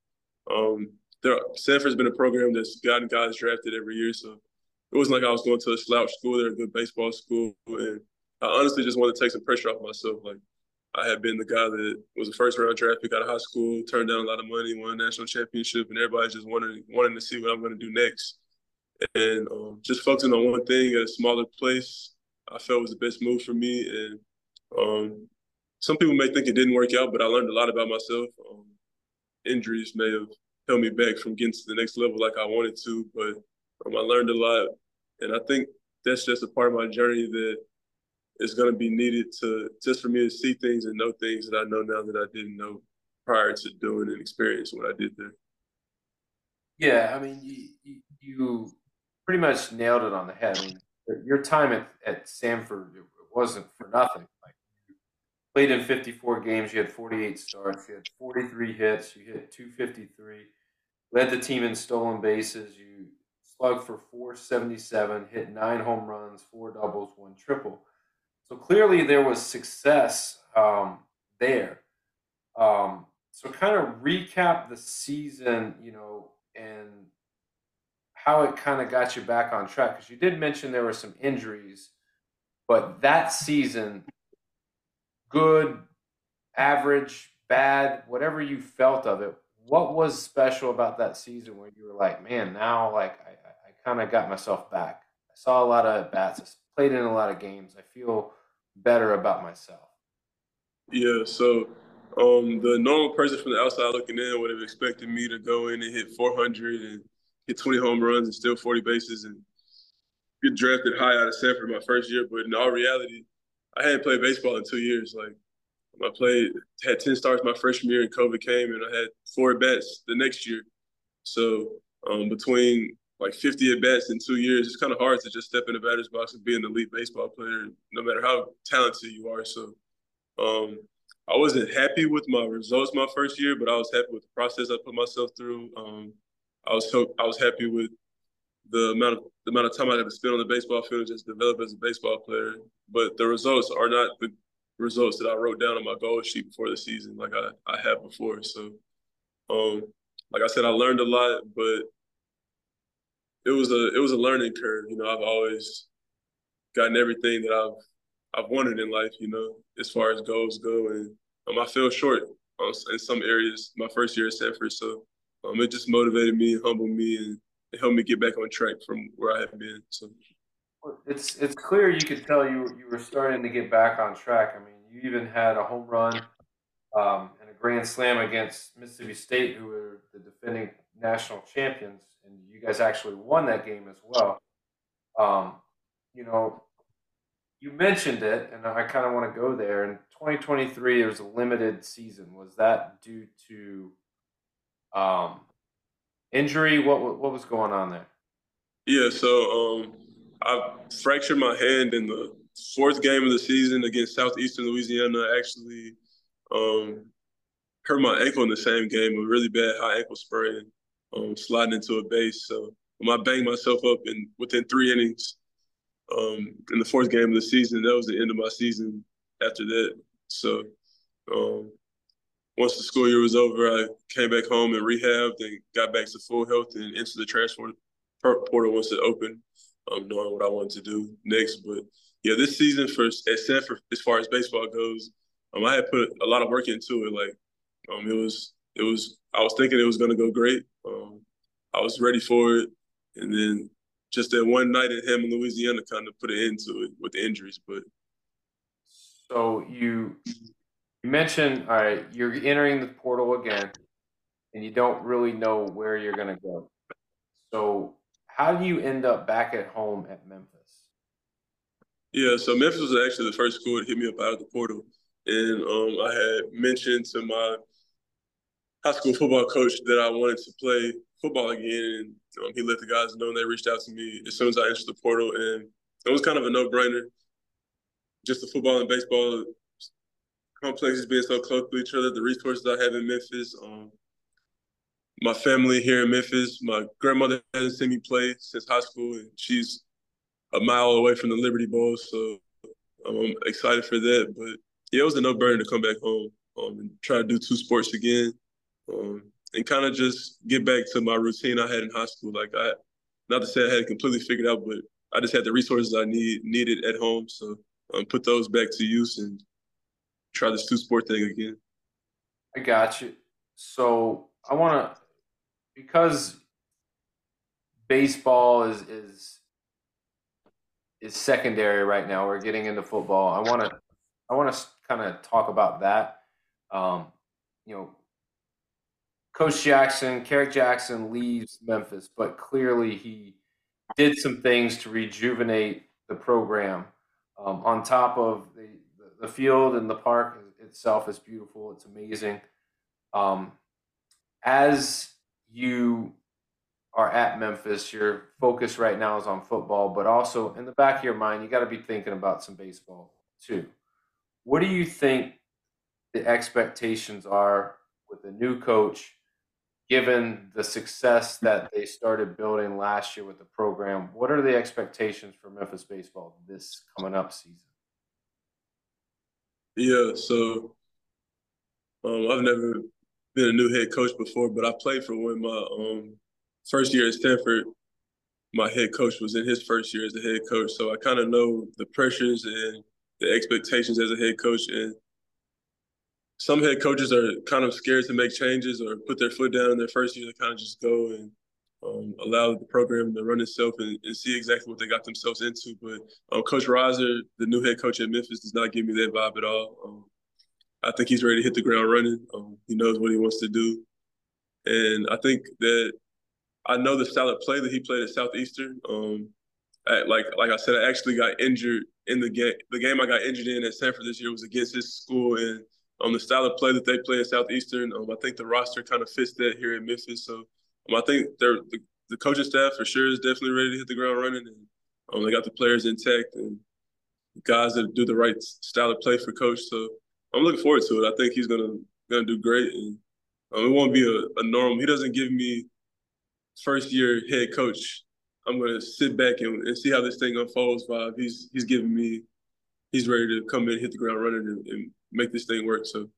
um, there, Samford's been a program that's gotten guys drafted every year. So it wasn't like I was going to a slouch school. They're a good baseball school, and I honestly just wanted to take some pressure off myself. Like I had been the guy that was a first round draft pick out of high school, turned down a lot of money, won a national championship, and everybody's just wanting wanting to see what I'm going to do next. And um, just focusing on one thing at a smaller place, I felt was the best move for me. And um, some people may think it didn't work out, but I learned a lot about myself. Um, injuries may have held me back from getting to the next level like I wanted to, but um, I learned a lot. And I think that's just a part of my journey that is going to be needed to just for me to see things and know things that I know now that I didn't know prior to doing and experiencing what I did there. Yeah, I mean, you, you pretty much nailed it on the head. I mean, your time at, at Samford it wasn't for nothing. Like you played in 54 games, you had 48 starts, you had 43 hits, you hit 253, led the team in stolen bases, you slugged for 477, hit nine home runs, four doubles, one triple. So clearly there was success um, there. Um, so kind of recap the season, you know, and how it kind of got you back on track because you did mention there were some injuries, but that season, good, average, bad, whatever you felt of it, what was special about that season where you were like, man, now like I, I kind of got myself back. I saw a lot of bats, I played in a lot of games. I feel better about myself? Yeah, so um, the normal person from the outside looking in would have expected me to go in and hit 400 and hit 20 home runs and steal 40 bases and get drafted high out of Samford my first year. But in all reality, I hadn't played baseball in two years. Like I played, had 10 starts my freshman year, and COVID came, and I had four bats the next year. So um, between like 50 at bats in two years, it's kind of hard to just step in the batter's box and be an elite baseball player, no matter how talented you are. So um, I wasn't happy with my results my first year, but I was happy with the process I put myself through. Um, I was I was happy with the amount of the amount of time I had to spend on the baseball field and just develop as a baseball player. But the results are not the results that I wrote down on my goal sheet before the season, like I, I had before. So, um, like I said, I learned a lot, but it was a it was a learning curve. You know, I've always gotten everything that I've I've wanted in life. You know, as far as goals go, and um, I fell short um, in some areas my first year at Samford. So um, it just motivated me, humbled me, and it helped me get back on track from where I had been. So it's it's clear you could tell you you were starting to get back on track. I mean, you even had a home run um, and a grand slam against Mississippi State, who were the defending national champions and you guys actually won that game as well. Um, you know, you mentioned it, and I kind of want to go there. In 2023, it was a limited season. Was that due to um, injury? What what was going on there? Yeah, so um, I fractured my hand in the fourth game of the season against Southeastern Louisiana. Actually, um, hurt my ankle in the same game, a really bad high ankle sprain um, sliding into a base. So I banged myself up in within three innings um, in the fourth game of the season. That was the end of my season after that. So um, once the school year was over, I came back home and rehabbed and got back to full health and into the transfer portal once it opened, um, knowing what I wanted to do next. But yeah, this season for at Samford, as far as baseball goes, um, I had put a lot of work into it. Like, um, it was, it was, I was thinking it was going to go great. Um, I was ready for it, and then just that one night in Hammond, Louisiana, kind of put an end to it with the injuries. But so you you mentioned all right, you're entering the portal again, and you don't really know where you're going to go. So how do you end up back at home at Memphis? Yeah, so Memphis was actually the first school to hit me up out of the portal, and um, I had mentioned to my high school football coach that I wanted to play football again, and um, he let the guys know. and They reached out to me as soon as I entered the portal, and it was kind of a no-brainer. Just the football and baseball complexes being so close to each other, the resources I have in Memphis, um, my family here in Memphis. My grandmother hasn't seen me play since high school, and she's a mile away from the Liberty Bowl, so I'm excited for that. But yeah, it was a no-brainer to come back home um, and try to do two sports again, um, and kind of just get back to my routine I had in high school. Like I, not to say I had completely figured out, but I just had the resources I need needed at home, so um, put those back to use and try this two sport thing again. I got you. So I want to because baseball is is is secondary right now. We're getting into football. I want to I want to kind of talk about that. Um, you know, Coach Jackson, Kerrick Jackson leaves Memphis, but clearly he did some things to rejuvenate the program. Um, on top of the, the field and the park itself is beautiful. It's amazing. Um, as you are at Memphis, your focus right now is on football, but also in the back of your mind, you got to be thinking about some baseball too. What do you think the expectations are with the new coach, given the success that they started building last year with the program? What are the expectations for Memphis baseball this coming up season? Yeah, so um, I've never been a new head coach before, but I played for one my um, first year at Samford. My head coach was in his first year as a head coach, so I kind of know the pressures and the expectations as a head coach. And some head coaches are kind of scared to make changes or put their foot down in their first year. They kind of just go and um, allow the program to run itself and, and, see exactly what they got themselves into. But um, Coach Riser, the new head coach at Memphis, does not give me that vibe at all. Um, I think he's ready to hit the ground running. Um, he knows what he wants to do, and I think that I know the style of play that he played at Southeastern. Um, at, like like I said, I actually got injured in the game. The game I got injured in at Samford this year was against his school, and um, the style of play that they play in Southeastern, um, I think the roster kind of fits that here in Memphis. So um, I think they're the, the coaching staff for sure is definitely ready to hit the ground running, and um, they got the players intact and guys that do the right style of play for coach. So I'm looking forward to it. I think he's gonna gonna do great, and um, it won't be a, a normal. He doesn't give me first year head coach. I'm gonna sit back and, and see how this thing unfolds. Vibe. He's he's giving me. He's ready to come in, hit the ground running, and, and make this thing work. So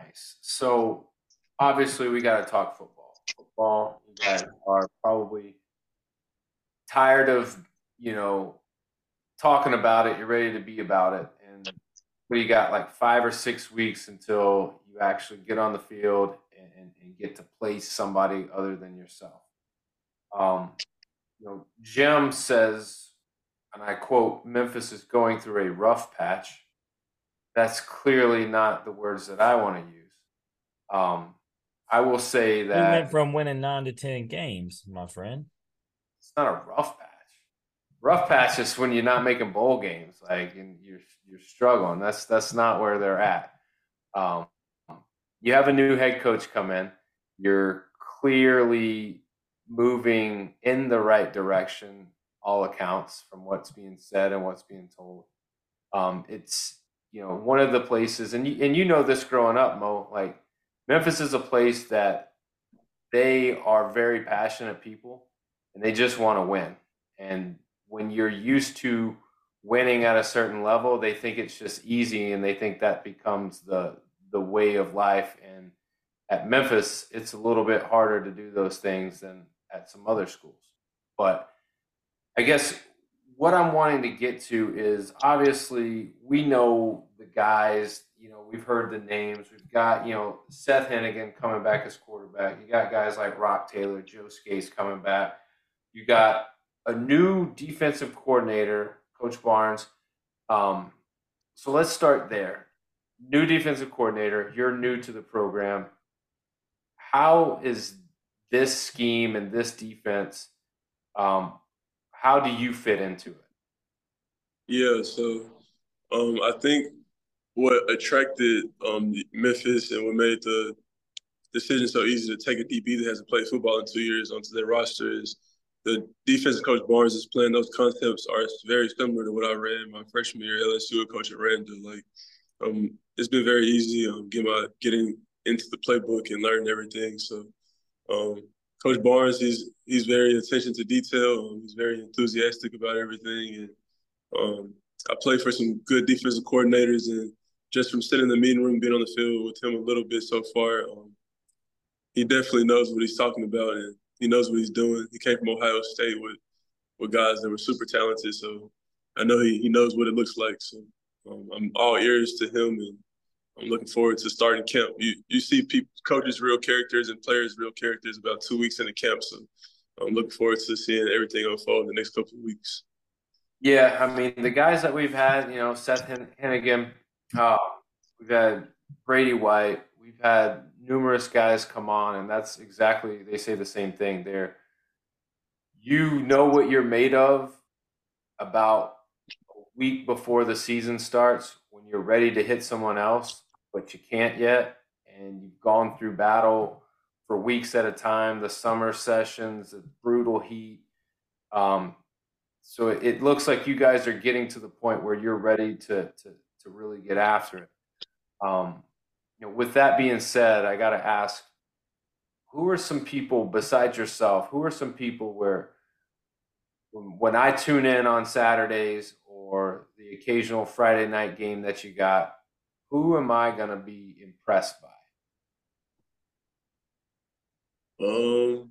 nice. So obviously we got to talk football. Football, you guys are probably tired of you know talking about it. You're ready to be about it, and you got like five or six weeks until you actually get on the field and, and, and get to play somebody other than yourself. Um, you know, Jim says, and I quote, Memphis is going through a rough patch. That's clearly not the words that I want to use. Um, I will say that we went from winning nine to ten games, my friend. It's not a rough patch. Rough patch is when you're not making bowl games, like and you're you're struggling. That's that's not where they're at. Um, you have a new head coach come in. You're clearly moving in the right direction, all accounts from what's being said and what's being told. Um, it's you know one of the places, and you, and you know this growing up, Mo. Like Memphis is a place that they are very passionate people, and they just want to win. And when you're used to winning at a certain level, they think it's just easy, and they think that becomes the the way of life. And at Memphis, it's a little bit harder to do those things than at some other schools. But I guess what I'm wanting to get to is obviously we know the guys, you know, we've heard the names. We've got, you know, Seth Henigan coming back as quarterback. You got guys like Roc Taylor, Joe Scates coming back. You got a new defensive coordinator, Coach Barnes. Um, so let's start there. New defensive coordinator, you're new to the program. How is this scheme and this defense? Um, how do you fit into it? Yeah, so um, I think what attracted um, Memphis and what made the decision so easy to take a DB that hasn't played football in two years onto their roster is the defensive coach Barnes is playing those concepts are very similar to what I ran my freshman year LSU, coach Aranda. Like, um, it's been very easy um, getting my getting into the playbook and learning everything. So, um, Coach Barnes, he's he's very attention to detail. He's very enthusiastic about everything, and um, I play for some good defensive coordinators. And just from sitting in the meeting room, being on the field with him a little bit so far, um, he definitely knows what he's talking about, and he knows what he's doing. He came from Ohio State with with guys that were super talented, so I know he, he knows what it looks like. So um, I'm all ears to him, and I'm looking forward to starting camp. You you see people, coaches, real characters, and players, real characters. About two weeks in the camp, so I'm looking forward to seeing everything unfold in the next couple of weeks. Yeah, I mean the guys that we've had, you know, Seth Henigan, uh, we've had Brady White, we've had numerous guys come on, and that's exactly they say the same thing. There, you know what you're made of about a week before the season starts when you're ready to hit someone else, but you can't yet, and you've gone through battle for weeks at a time, the summer sessions, the brutal heat. Um, so it, it looks like you guys are getting to the point where you're ready to to to really get after it. Um, you know, with that being said, I got to ask, who are some people besides yourself? Who are some people where when I tune in on Saturdays or the occasional Friday night game that you got, who am I going to be impressed by? Um,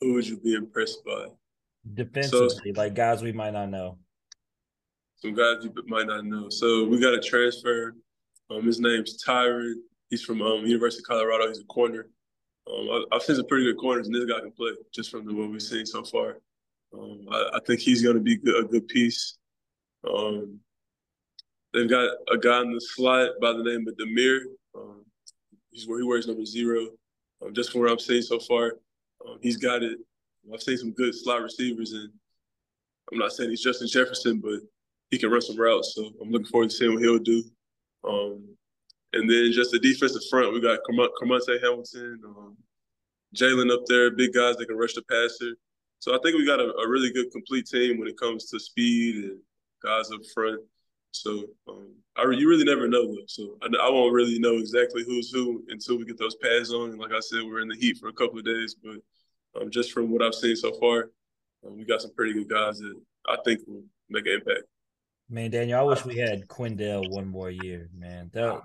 who would you be impressed by? Defensively, so, like guys we might not know. Some guys you might not know. So we got a transfer. Um, his name's Tyron. He's from um, University of Colorado. He's a corner. Um, I, have seen some pretty good corners, and this guy can play just from the, what we've seen so far. Um, I, I, think he's going to be good, a good piece. Um, they've got a guy in the slot by the name of Demir. Um, he's where he wears number zero. Um, just from what I'm seeing so far, um, he's got it. I've seen some good slot receivers, and I'm not saying he's Justin Jefferson, but he can run some routes. So I'm looking forward to seeing what he'll do. Um, and then just the defensive front, we got Carmonte Hamilton, um, Jalen up there, big guys that can rush the passer. So I think we got a, a, really good complete team when it comes to speed and guys up front. So um, I, you really never know though. So I, I, won't really know exactly who's who until we get those pads on. And like I said, we're in the heat for a couple of days, but um, just from what I've seen so far, um, we got some pretty good guys that I think will make an impact. Man, Daniel, I wish we had Quindell one more year, man. That,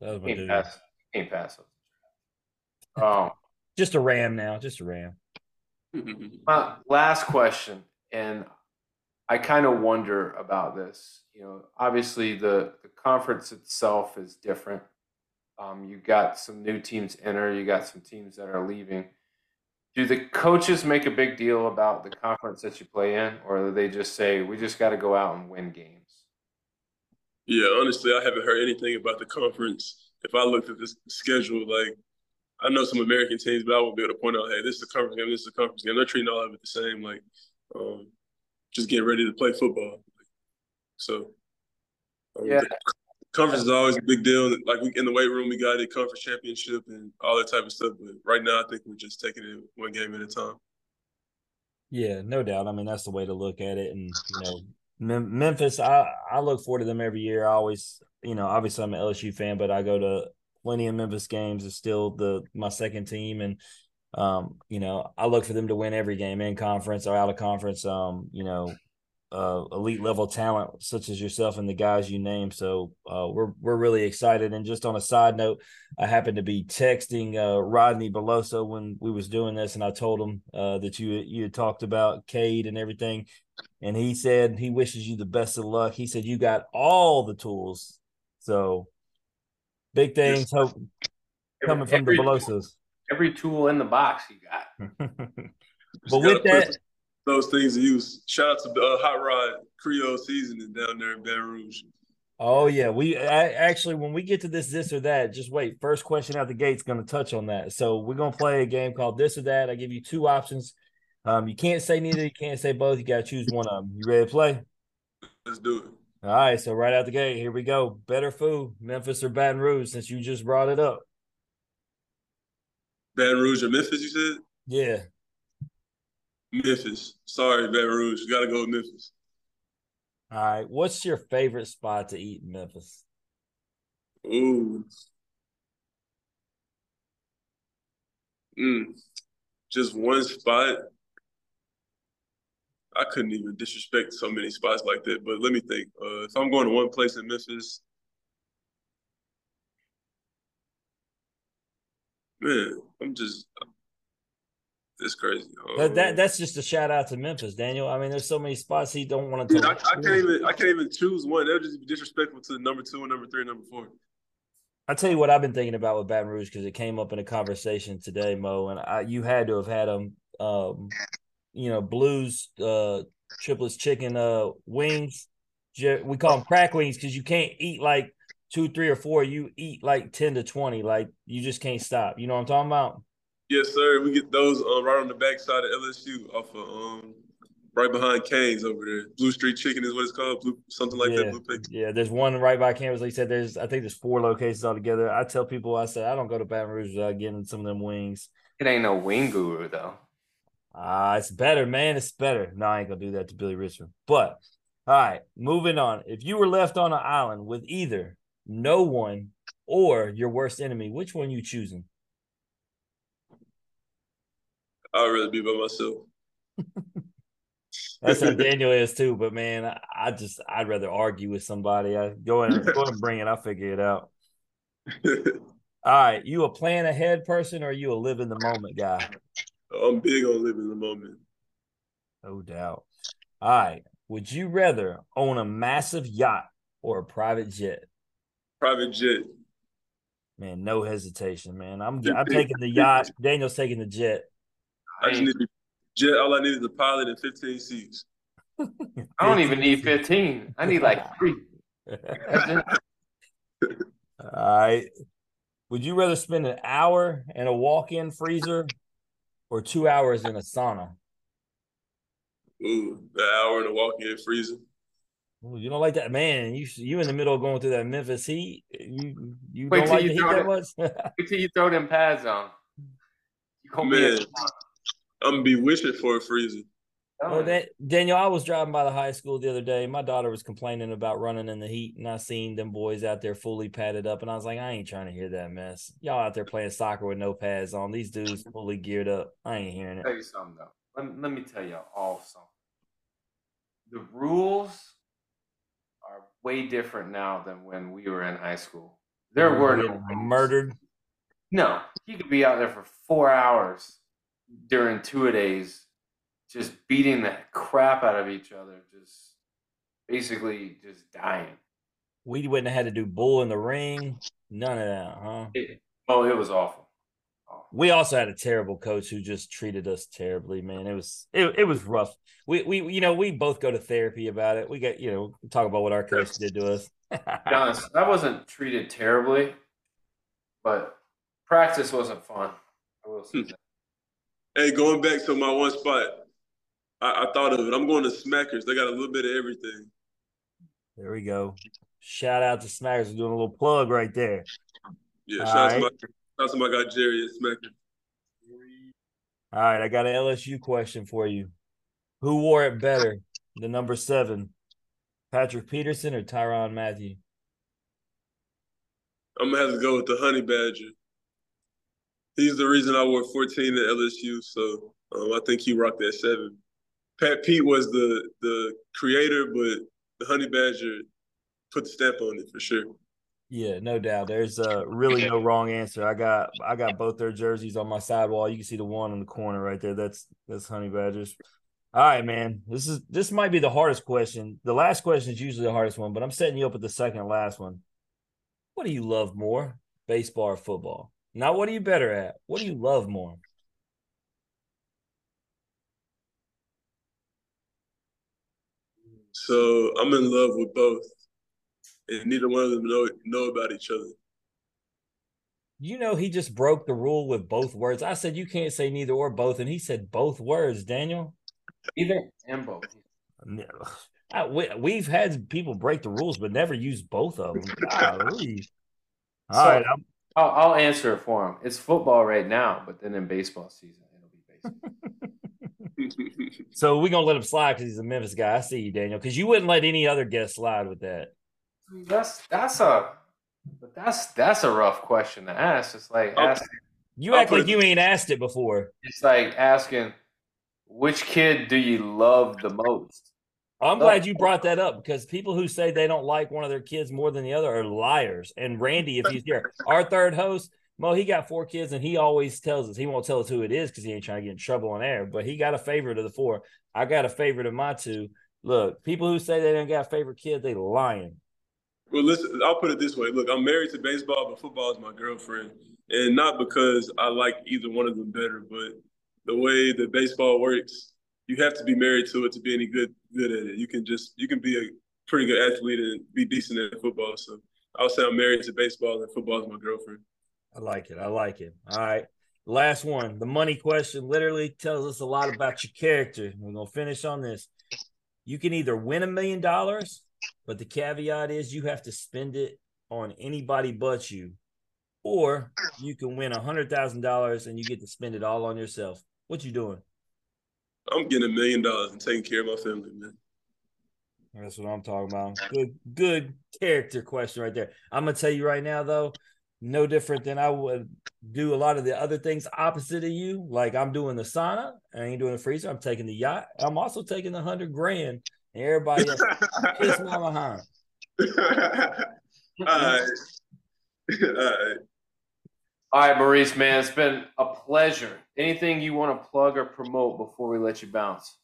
that was my can't dude. Pass, can't pass him. Um, just a Ram now, just a Ram. My last question, and I kind of wonder about this. You know, obviously the the conference itself is different. Um, you got some new teams enter, you got some teams that are leaving do the coaches make a big deal about the conference that you play in, or do they just say we just got to go out and win games? Yeah, honestly, I haven't heard anything about the conference. If I looked at this schedule, like I know some American teams, but I won't be able to point out, hey, this is a conference game, this is a conference game. They're treating all of it the same, like um, just getting ready to play football. So, um, yeah, conference is always a big deal. Like we in the weight room, we got a conference championship and all that type of stuff. But right now, I think we're just taking it one game at a time. Yeah, no doubt. I mean, that's the way to look at it. And you know, Mem- Memphis, I I look forward to them every year. I always, you know, obviously I'm an LSU fan, but I go to plenty of Memphis games. It's still the my second team, and um, you know, I look for them to win every game in conference or out of conference. Um, you know, uh, elite level talent such as yourself and the guys you name. So uh, we're we're really excited. And just on a side note, I happened to be texting uh, Rodney Beloso when we was doing this, and I told him uh, that you you had talked about Cade and everything, and he said he wishes you the best of luck. He said you got all the tools. So big things hope coming from the Belosos. Every tool in the box you got. but with that those things to use. Shout out to uh, Hot Rod Creole Seasoning down there in Baton Rouge. Oh yeah, we I, actually when we get to this this or that, just wait. First question out the gate's going to touch on that. So we're going to play a game called this or that. I give you two options. Um, you can't say neither. You can't say both. You got to choose one of them. You ready to play? Let's do it. All right. So right out the gate, here we go. Better food, Memphis or Baton Rouge? Since you just brought it up. Baton Rouge or Memphis? You said. Yeah. Memphis. Sorry, Baton Rouge. You Got to go Memphis. All right. What's your favorite spot to eat in Memphis? Ooh. Mm. Just one spot. I couldn't even disrespect so many spots like that. But let me think. Uh, if I'm going to one place in Memphis, man, I'm just it's crazy. that, that, that's just a shout out to Memphis, Daniel. I mean, there's so many spots he don't want to. Dude, I, I, can't even I can't even choose one. That would just be disrespectful to number two and number three and number four. I tell you what I've been thinking about with Baton Rouge because it came up in a conversation today, Mo, and I, you had to have had them, um, you know, Blues uh, triplets chicken uh, wings. We call them crack wings because you can't eat like two, three, or four. You eat like ten to twenty. Like you just can't stop. You know what I'm talking about? Yes, sir. We get those uh, right on the backside of LSU, off of um, right behind Canes over there. Blue Street Chicken is what it's called, Blue something like yeah. that. Blue Yeah, there's one right by campus. Like you said, there's I think there's four locations altogether. I tell people, I said I don't go to Baton Rouge without getting some of them wings. It ain't no wing guru though. Ah, uh, it's better, man. It's better. No, I ain't gonna do that to Billy Richmond. But all right, moving on. If you were left on an island with either no one or your worst enemy, which one you choosing? I'd rather be by myself. That's how Daniel is too. But man, I, I, just I'd rather argue with somebody. I go and go and bring it. I'll figure it out. All right, you a plan ahead person or you a live in the moment guy? I'm big on living the moment. No doubt. All right. Would you rather own a massive yacht or a private jet? Private jet. Man, no hesitation, man. I'm I'm taking the yacht. Daniel's taking the jet. I just need the jet. All I need is a pilot and 15 seats. I don't even need 15. I need like three. all right. Would you rather spend an hour in a walk-in freezer or two hours in a sauna? Ooh, an hour in a walk-in freezer. Ooh, you don't like that, man. You you in the middle of going through that Memphis heat. You you wait don't like you the heat that much. wait till you throw them pads on. You call man. me. I'm gonna be wishing for a freezer. Well, that, Daniel, I was driving by the high school the other day. My daughter was complaining about running in the heat, and I seen them boys out there fully padded up, and I was like, I ain't trying to hear that mess. Y'all out there playing soccer with no pads on. These dudes fully geared up. I ain't hearing it. Tell you something though. Let, let me tell you all something. The rules are way different now than when we were in high school. There were no murdered. No, you could be out there for four hours during two a days, just beating the crap out of each other, just basically just dying. We wouldn't have had to do bull in the ring. None of that, huh? It, oh, it was awful. Awful. We also had a terrible coach who just treated us terribly, man. It was it, it was rough. We we you know we both go to therapy about it. We got you know talk about what our coach did to us. honest, I wasn't treated terribly, but practice wasn't fun. I will say hmm. that. Hey, going back to my one spot, I, I, thought of it. I'm going to Smackers. They got a little bit of everything. There we go. Shout out to Smackers. We're doing a little plug right there. Yeah, shout, right. out to my, out to my guy Jerry at. All right, I got an LSU question for you. Who wore it better, the number seven, Patrick Peterson or Tyrann Mathieu? I'm gonna have to go with the Honey Badger he's the reason I wore 14 at LSU. So um, I think he rocked that seven. Pat Pete was the the creator, but the Honey Badger put the stamp on it for sure. Yeah, no doubt. There's uh, really no wrong answer. I got I got both their jerseys on my sidewall. You can see the one in the corner right there. That's that's Honey Badgers. All right, man. This is this might be the hardest question. The last question is usually the hardest one, but I'm setting you up with the second last one. What do you love more, baseball or football? Not what are you better at? What do you love more? So I'm in love with both, and neither one of them know know about each other. You know, he just broke the rule with both words. I said you can't say neither or both, and he said both words. Daniel, Either and both. No. I, we, we've had people break the rules, but never use both of them. Golly. All So- right, I'm- I'll, I'll answer it for him. It's football right now, but then in baseball season, it'll be baseball. So we're gonna let him slide because he's a Memphis guy. I see you, Daniel. Because you wouldn't let any other guest slide with that. That's that's a but that's that's a rough question to ask. It's like I'll- asking, You I'll act like it- you ain't asked it before. it's like asking which kid do you love the most? I'm No. glad you brought that up because people who say they don't like one of their kids more than the other are liars. And Randy, if he's here, our third host, Mo, he got four kids and he always tells us he won't tell us who it is because he ain't trying to get in trouble on air. But he got a favorite of the four. I got a favorite of my two. Look, people who say they don't got a favorite kid, they lying. Well, listen, I'll put it this way. Look, I'm married to baseball, but football is my girlfriend. And not because I like either one of them better, but the way that baseball works, you have to be married to it to be any good good at it. You can just you can be a pretty good athlete and be decent at football. So I'll say I'm married to baseball and football is my girlfriend. I like it. I like it. All right. Last one. The money question literally tells us a lot about your character. We're to finish on this. You can either win a million dollars, but the caveat is you have to spend it on anybody but you, or you can win a hundred thousand dollars and you get to spend it all on yourself. What you doing? I'm getting a million dollars and taking care of my family, man. That's what I'm talking about. Good, good character question right there. I'm gonna tell you right now, though, no different than I would do a lot of the other things opposite of you. Like I'm doing the sauna, I ain't doing the freezer. I'm taking the yacht. I'm also taking the hundred grand, and everybody else kiss my behind. All right. All right. All right, Maurice, man, it's been a pleasure. Anything you want to plug or promote before we let you bounce?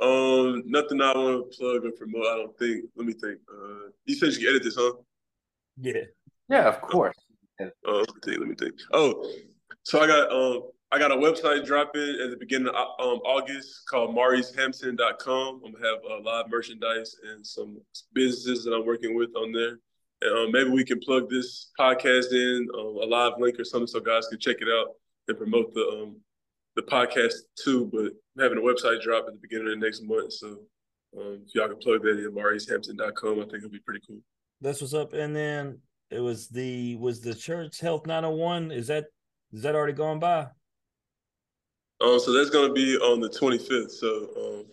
Um, nothing I want to plug or promote. I don't think. Let me think. Uh, you said you can edit this, huh? Yeah. Yeah, of course. Uh, let me think. Let me think. Oh, so I got um I got a website dropping at the beginning of um August called MauriceHampton.com. I'm gonna have uh, live merchandise and some businesses that I'm working with on there. And um, maybe we can plug this podcast in um, a live link or something so guys can check it out and promote the um the podcast too. But I'm having a website drop at the beginning of the next month, so um, if y'all can plug that in MauriceHampton.com, I think it'll be pretty cool. That's what's up. And then it was the was the church health 901. Is that is that already gone by? Um, so that's gonna be on the 25th. So um,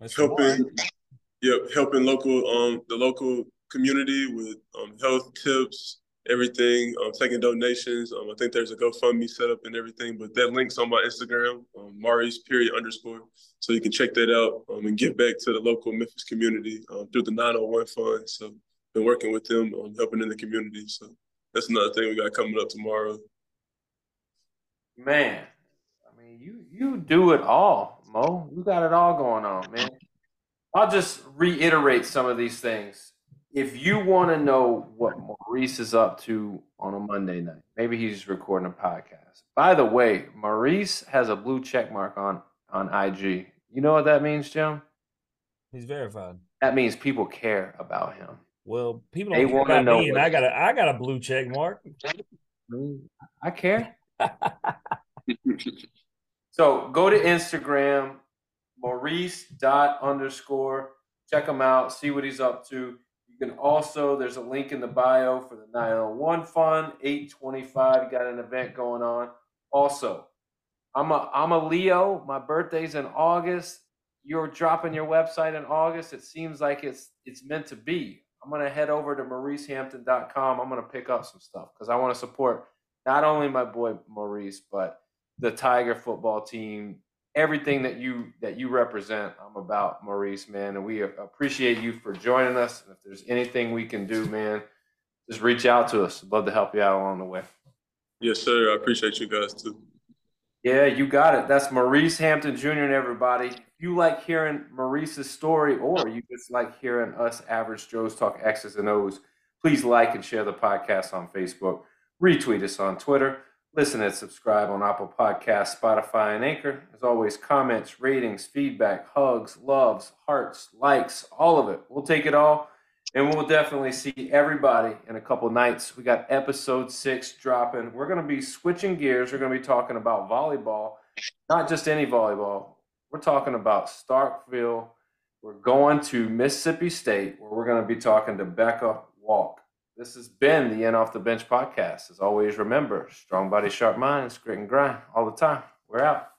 That's helping, tomorrow. yep, helping local um the local community with um health tips, everything. Um, taking donations. Um, I think there's a GoFundMe set up and everything. But that link's on my Instagram, um, Maurice period underscore. So you can check that out um, and give back to the local Memphis community um, through the 901 fund. So been working with them on helping in the community. So that's another thing we got coming up tomorrow. Man, I mean, you do it all, Mo. You got it all going on, man. I'll just reiterate some of these things. If you want to know what Maurice is up to on a Monday night, maybe he's recording a podcast. By the way, Maurice has a blue check mark on on IG. You know what that means, Jim? He's verified. That means people care about him. Well, people They don't care wanna about know me, and I got a I got a blue check mark. I care. So go to Instagram, Maurice dot underscore. Check him out. See what he's up to. You can also there's a link in the bio for the 901 fund, 825. You got an event going on. Also, I'm a I'm a Leo. My birthday's in August. You're dropping your website in August. It seems like it's it's meant to be. I'm gonna head over to mauricehampton.com. I'm gonna pick up some stuff because I want to support not only my boy Maurice, but the Tiger football team, everything that you that you represent. I'm about Maurice, man, and we appreciate you for joining us. And if there's anything we can do, man, just reach out to us. Love to help you out along the way. Yes, sir. I appreciate you guys too. Yeah, you got it. That's Maurice Hampton Jr. and everybody. If you like hearing Maurice's story or you just like hearing us average Joes talk X's and O's, please like and share the podcast on Facebook. Retweet us on Twitter. Listen and subscribe on Apple Podcasts, Spotify, and Anchor. As always, comments, ratings, feedback, hugs, loves, hearts, likes, all of it. We'll take it all. And we'll definitely see everybody in a couple nights. We got episode six dropping. We're going to be switching gears. We're going to be talking about volleyball, not just any volleyball. We're talking about Starkville. We're going to Mississippi State, where we're going to be talking to Becca Walk. This has been the End Off the Bench podcast. As always, remember strong body, sharp mind, grit and grind all the time. We're out.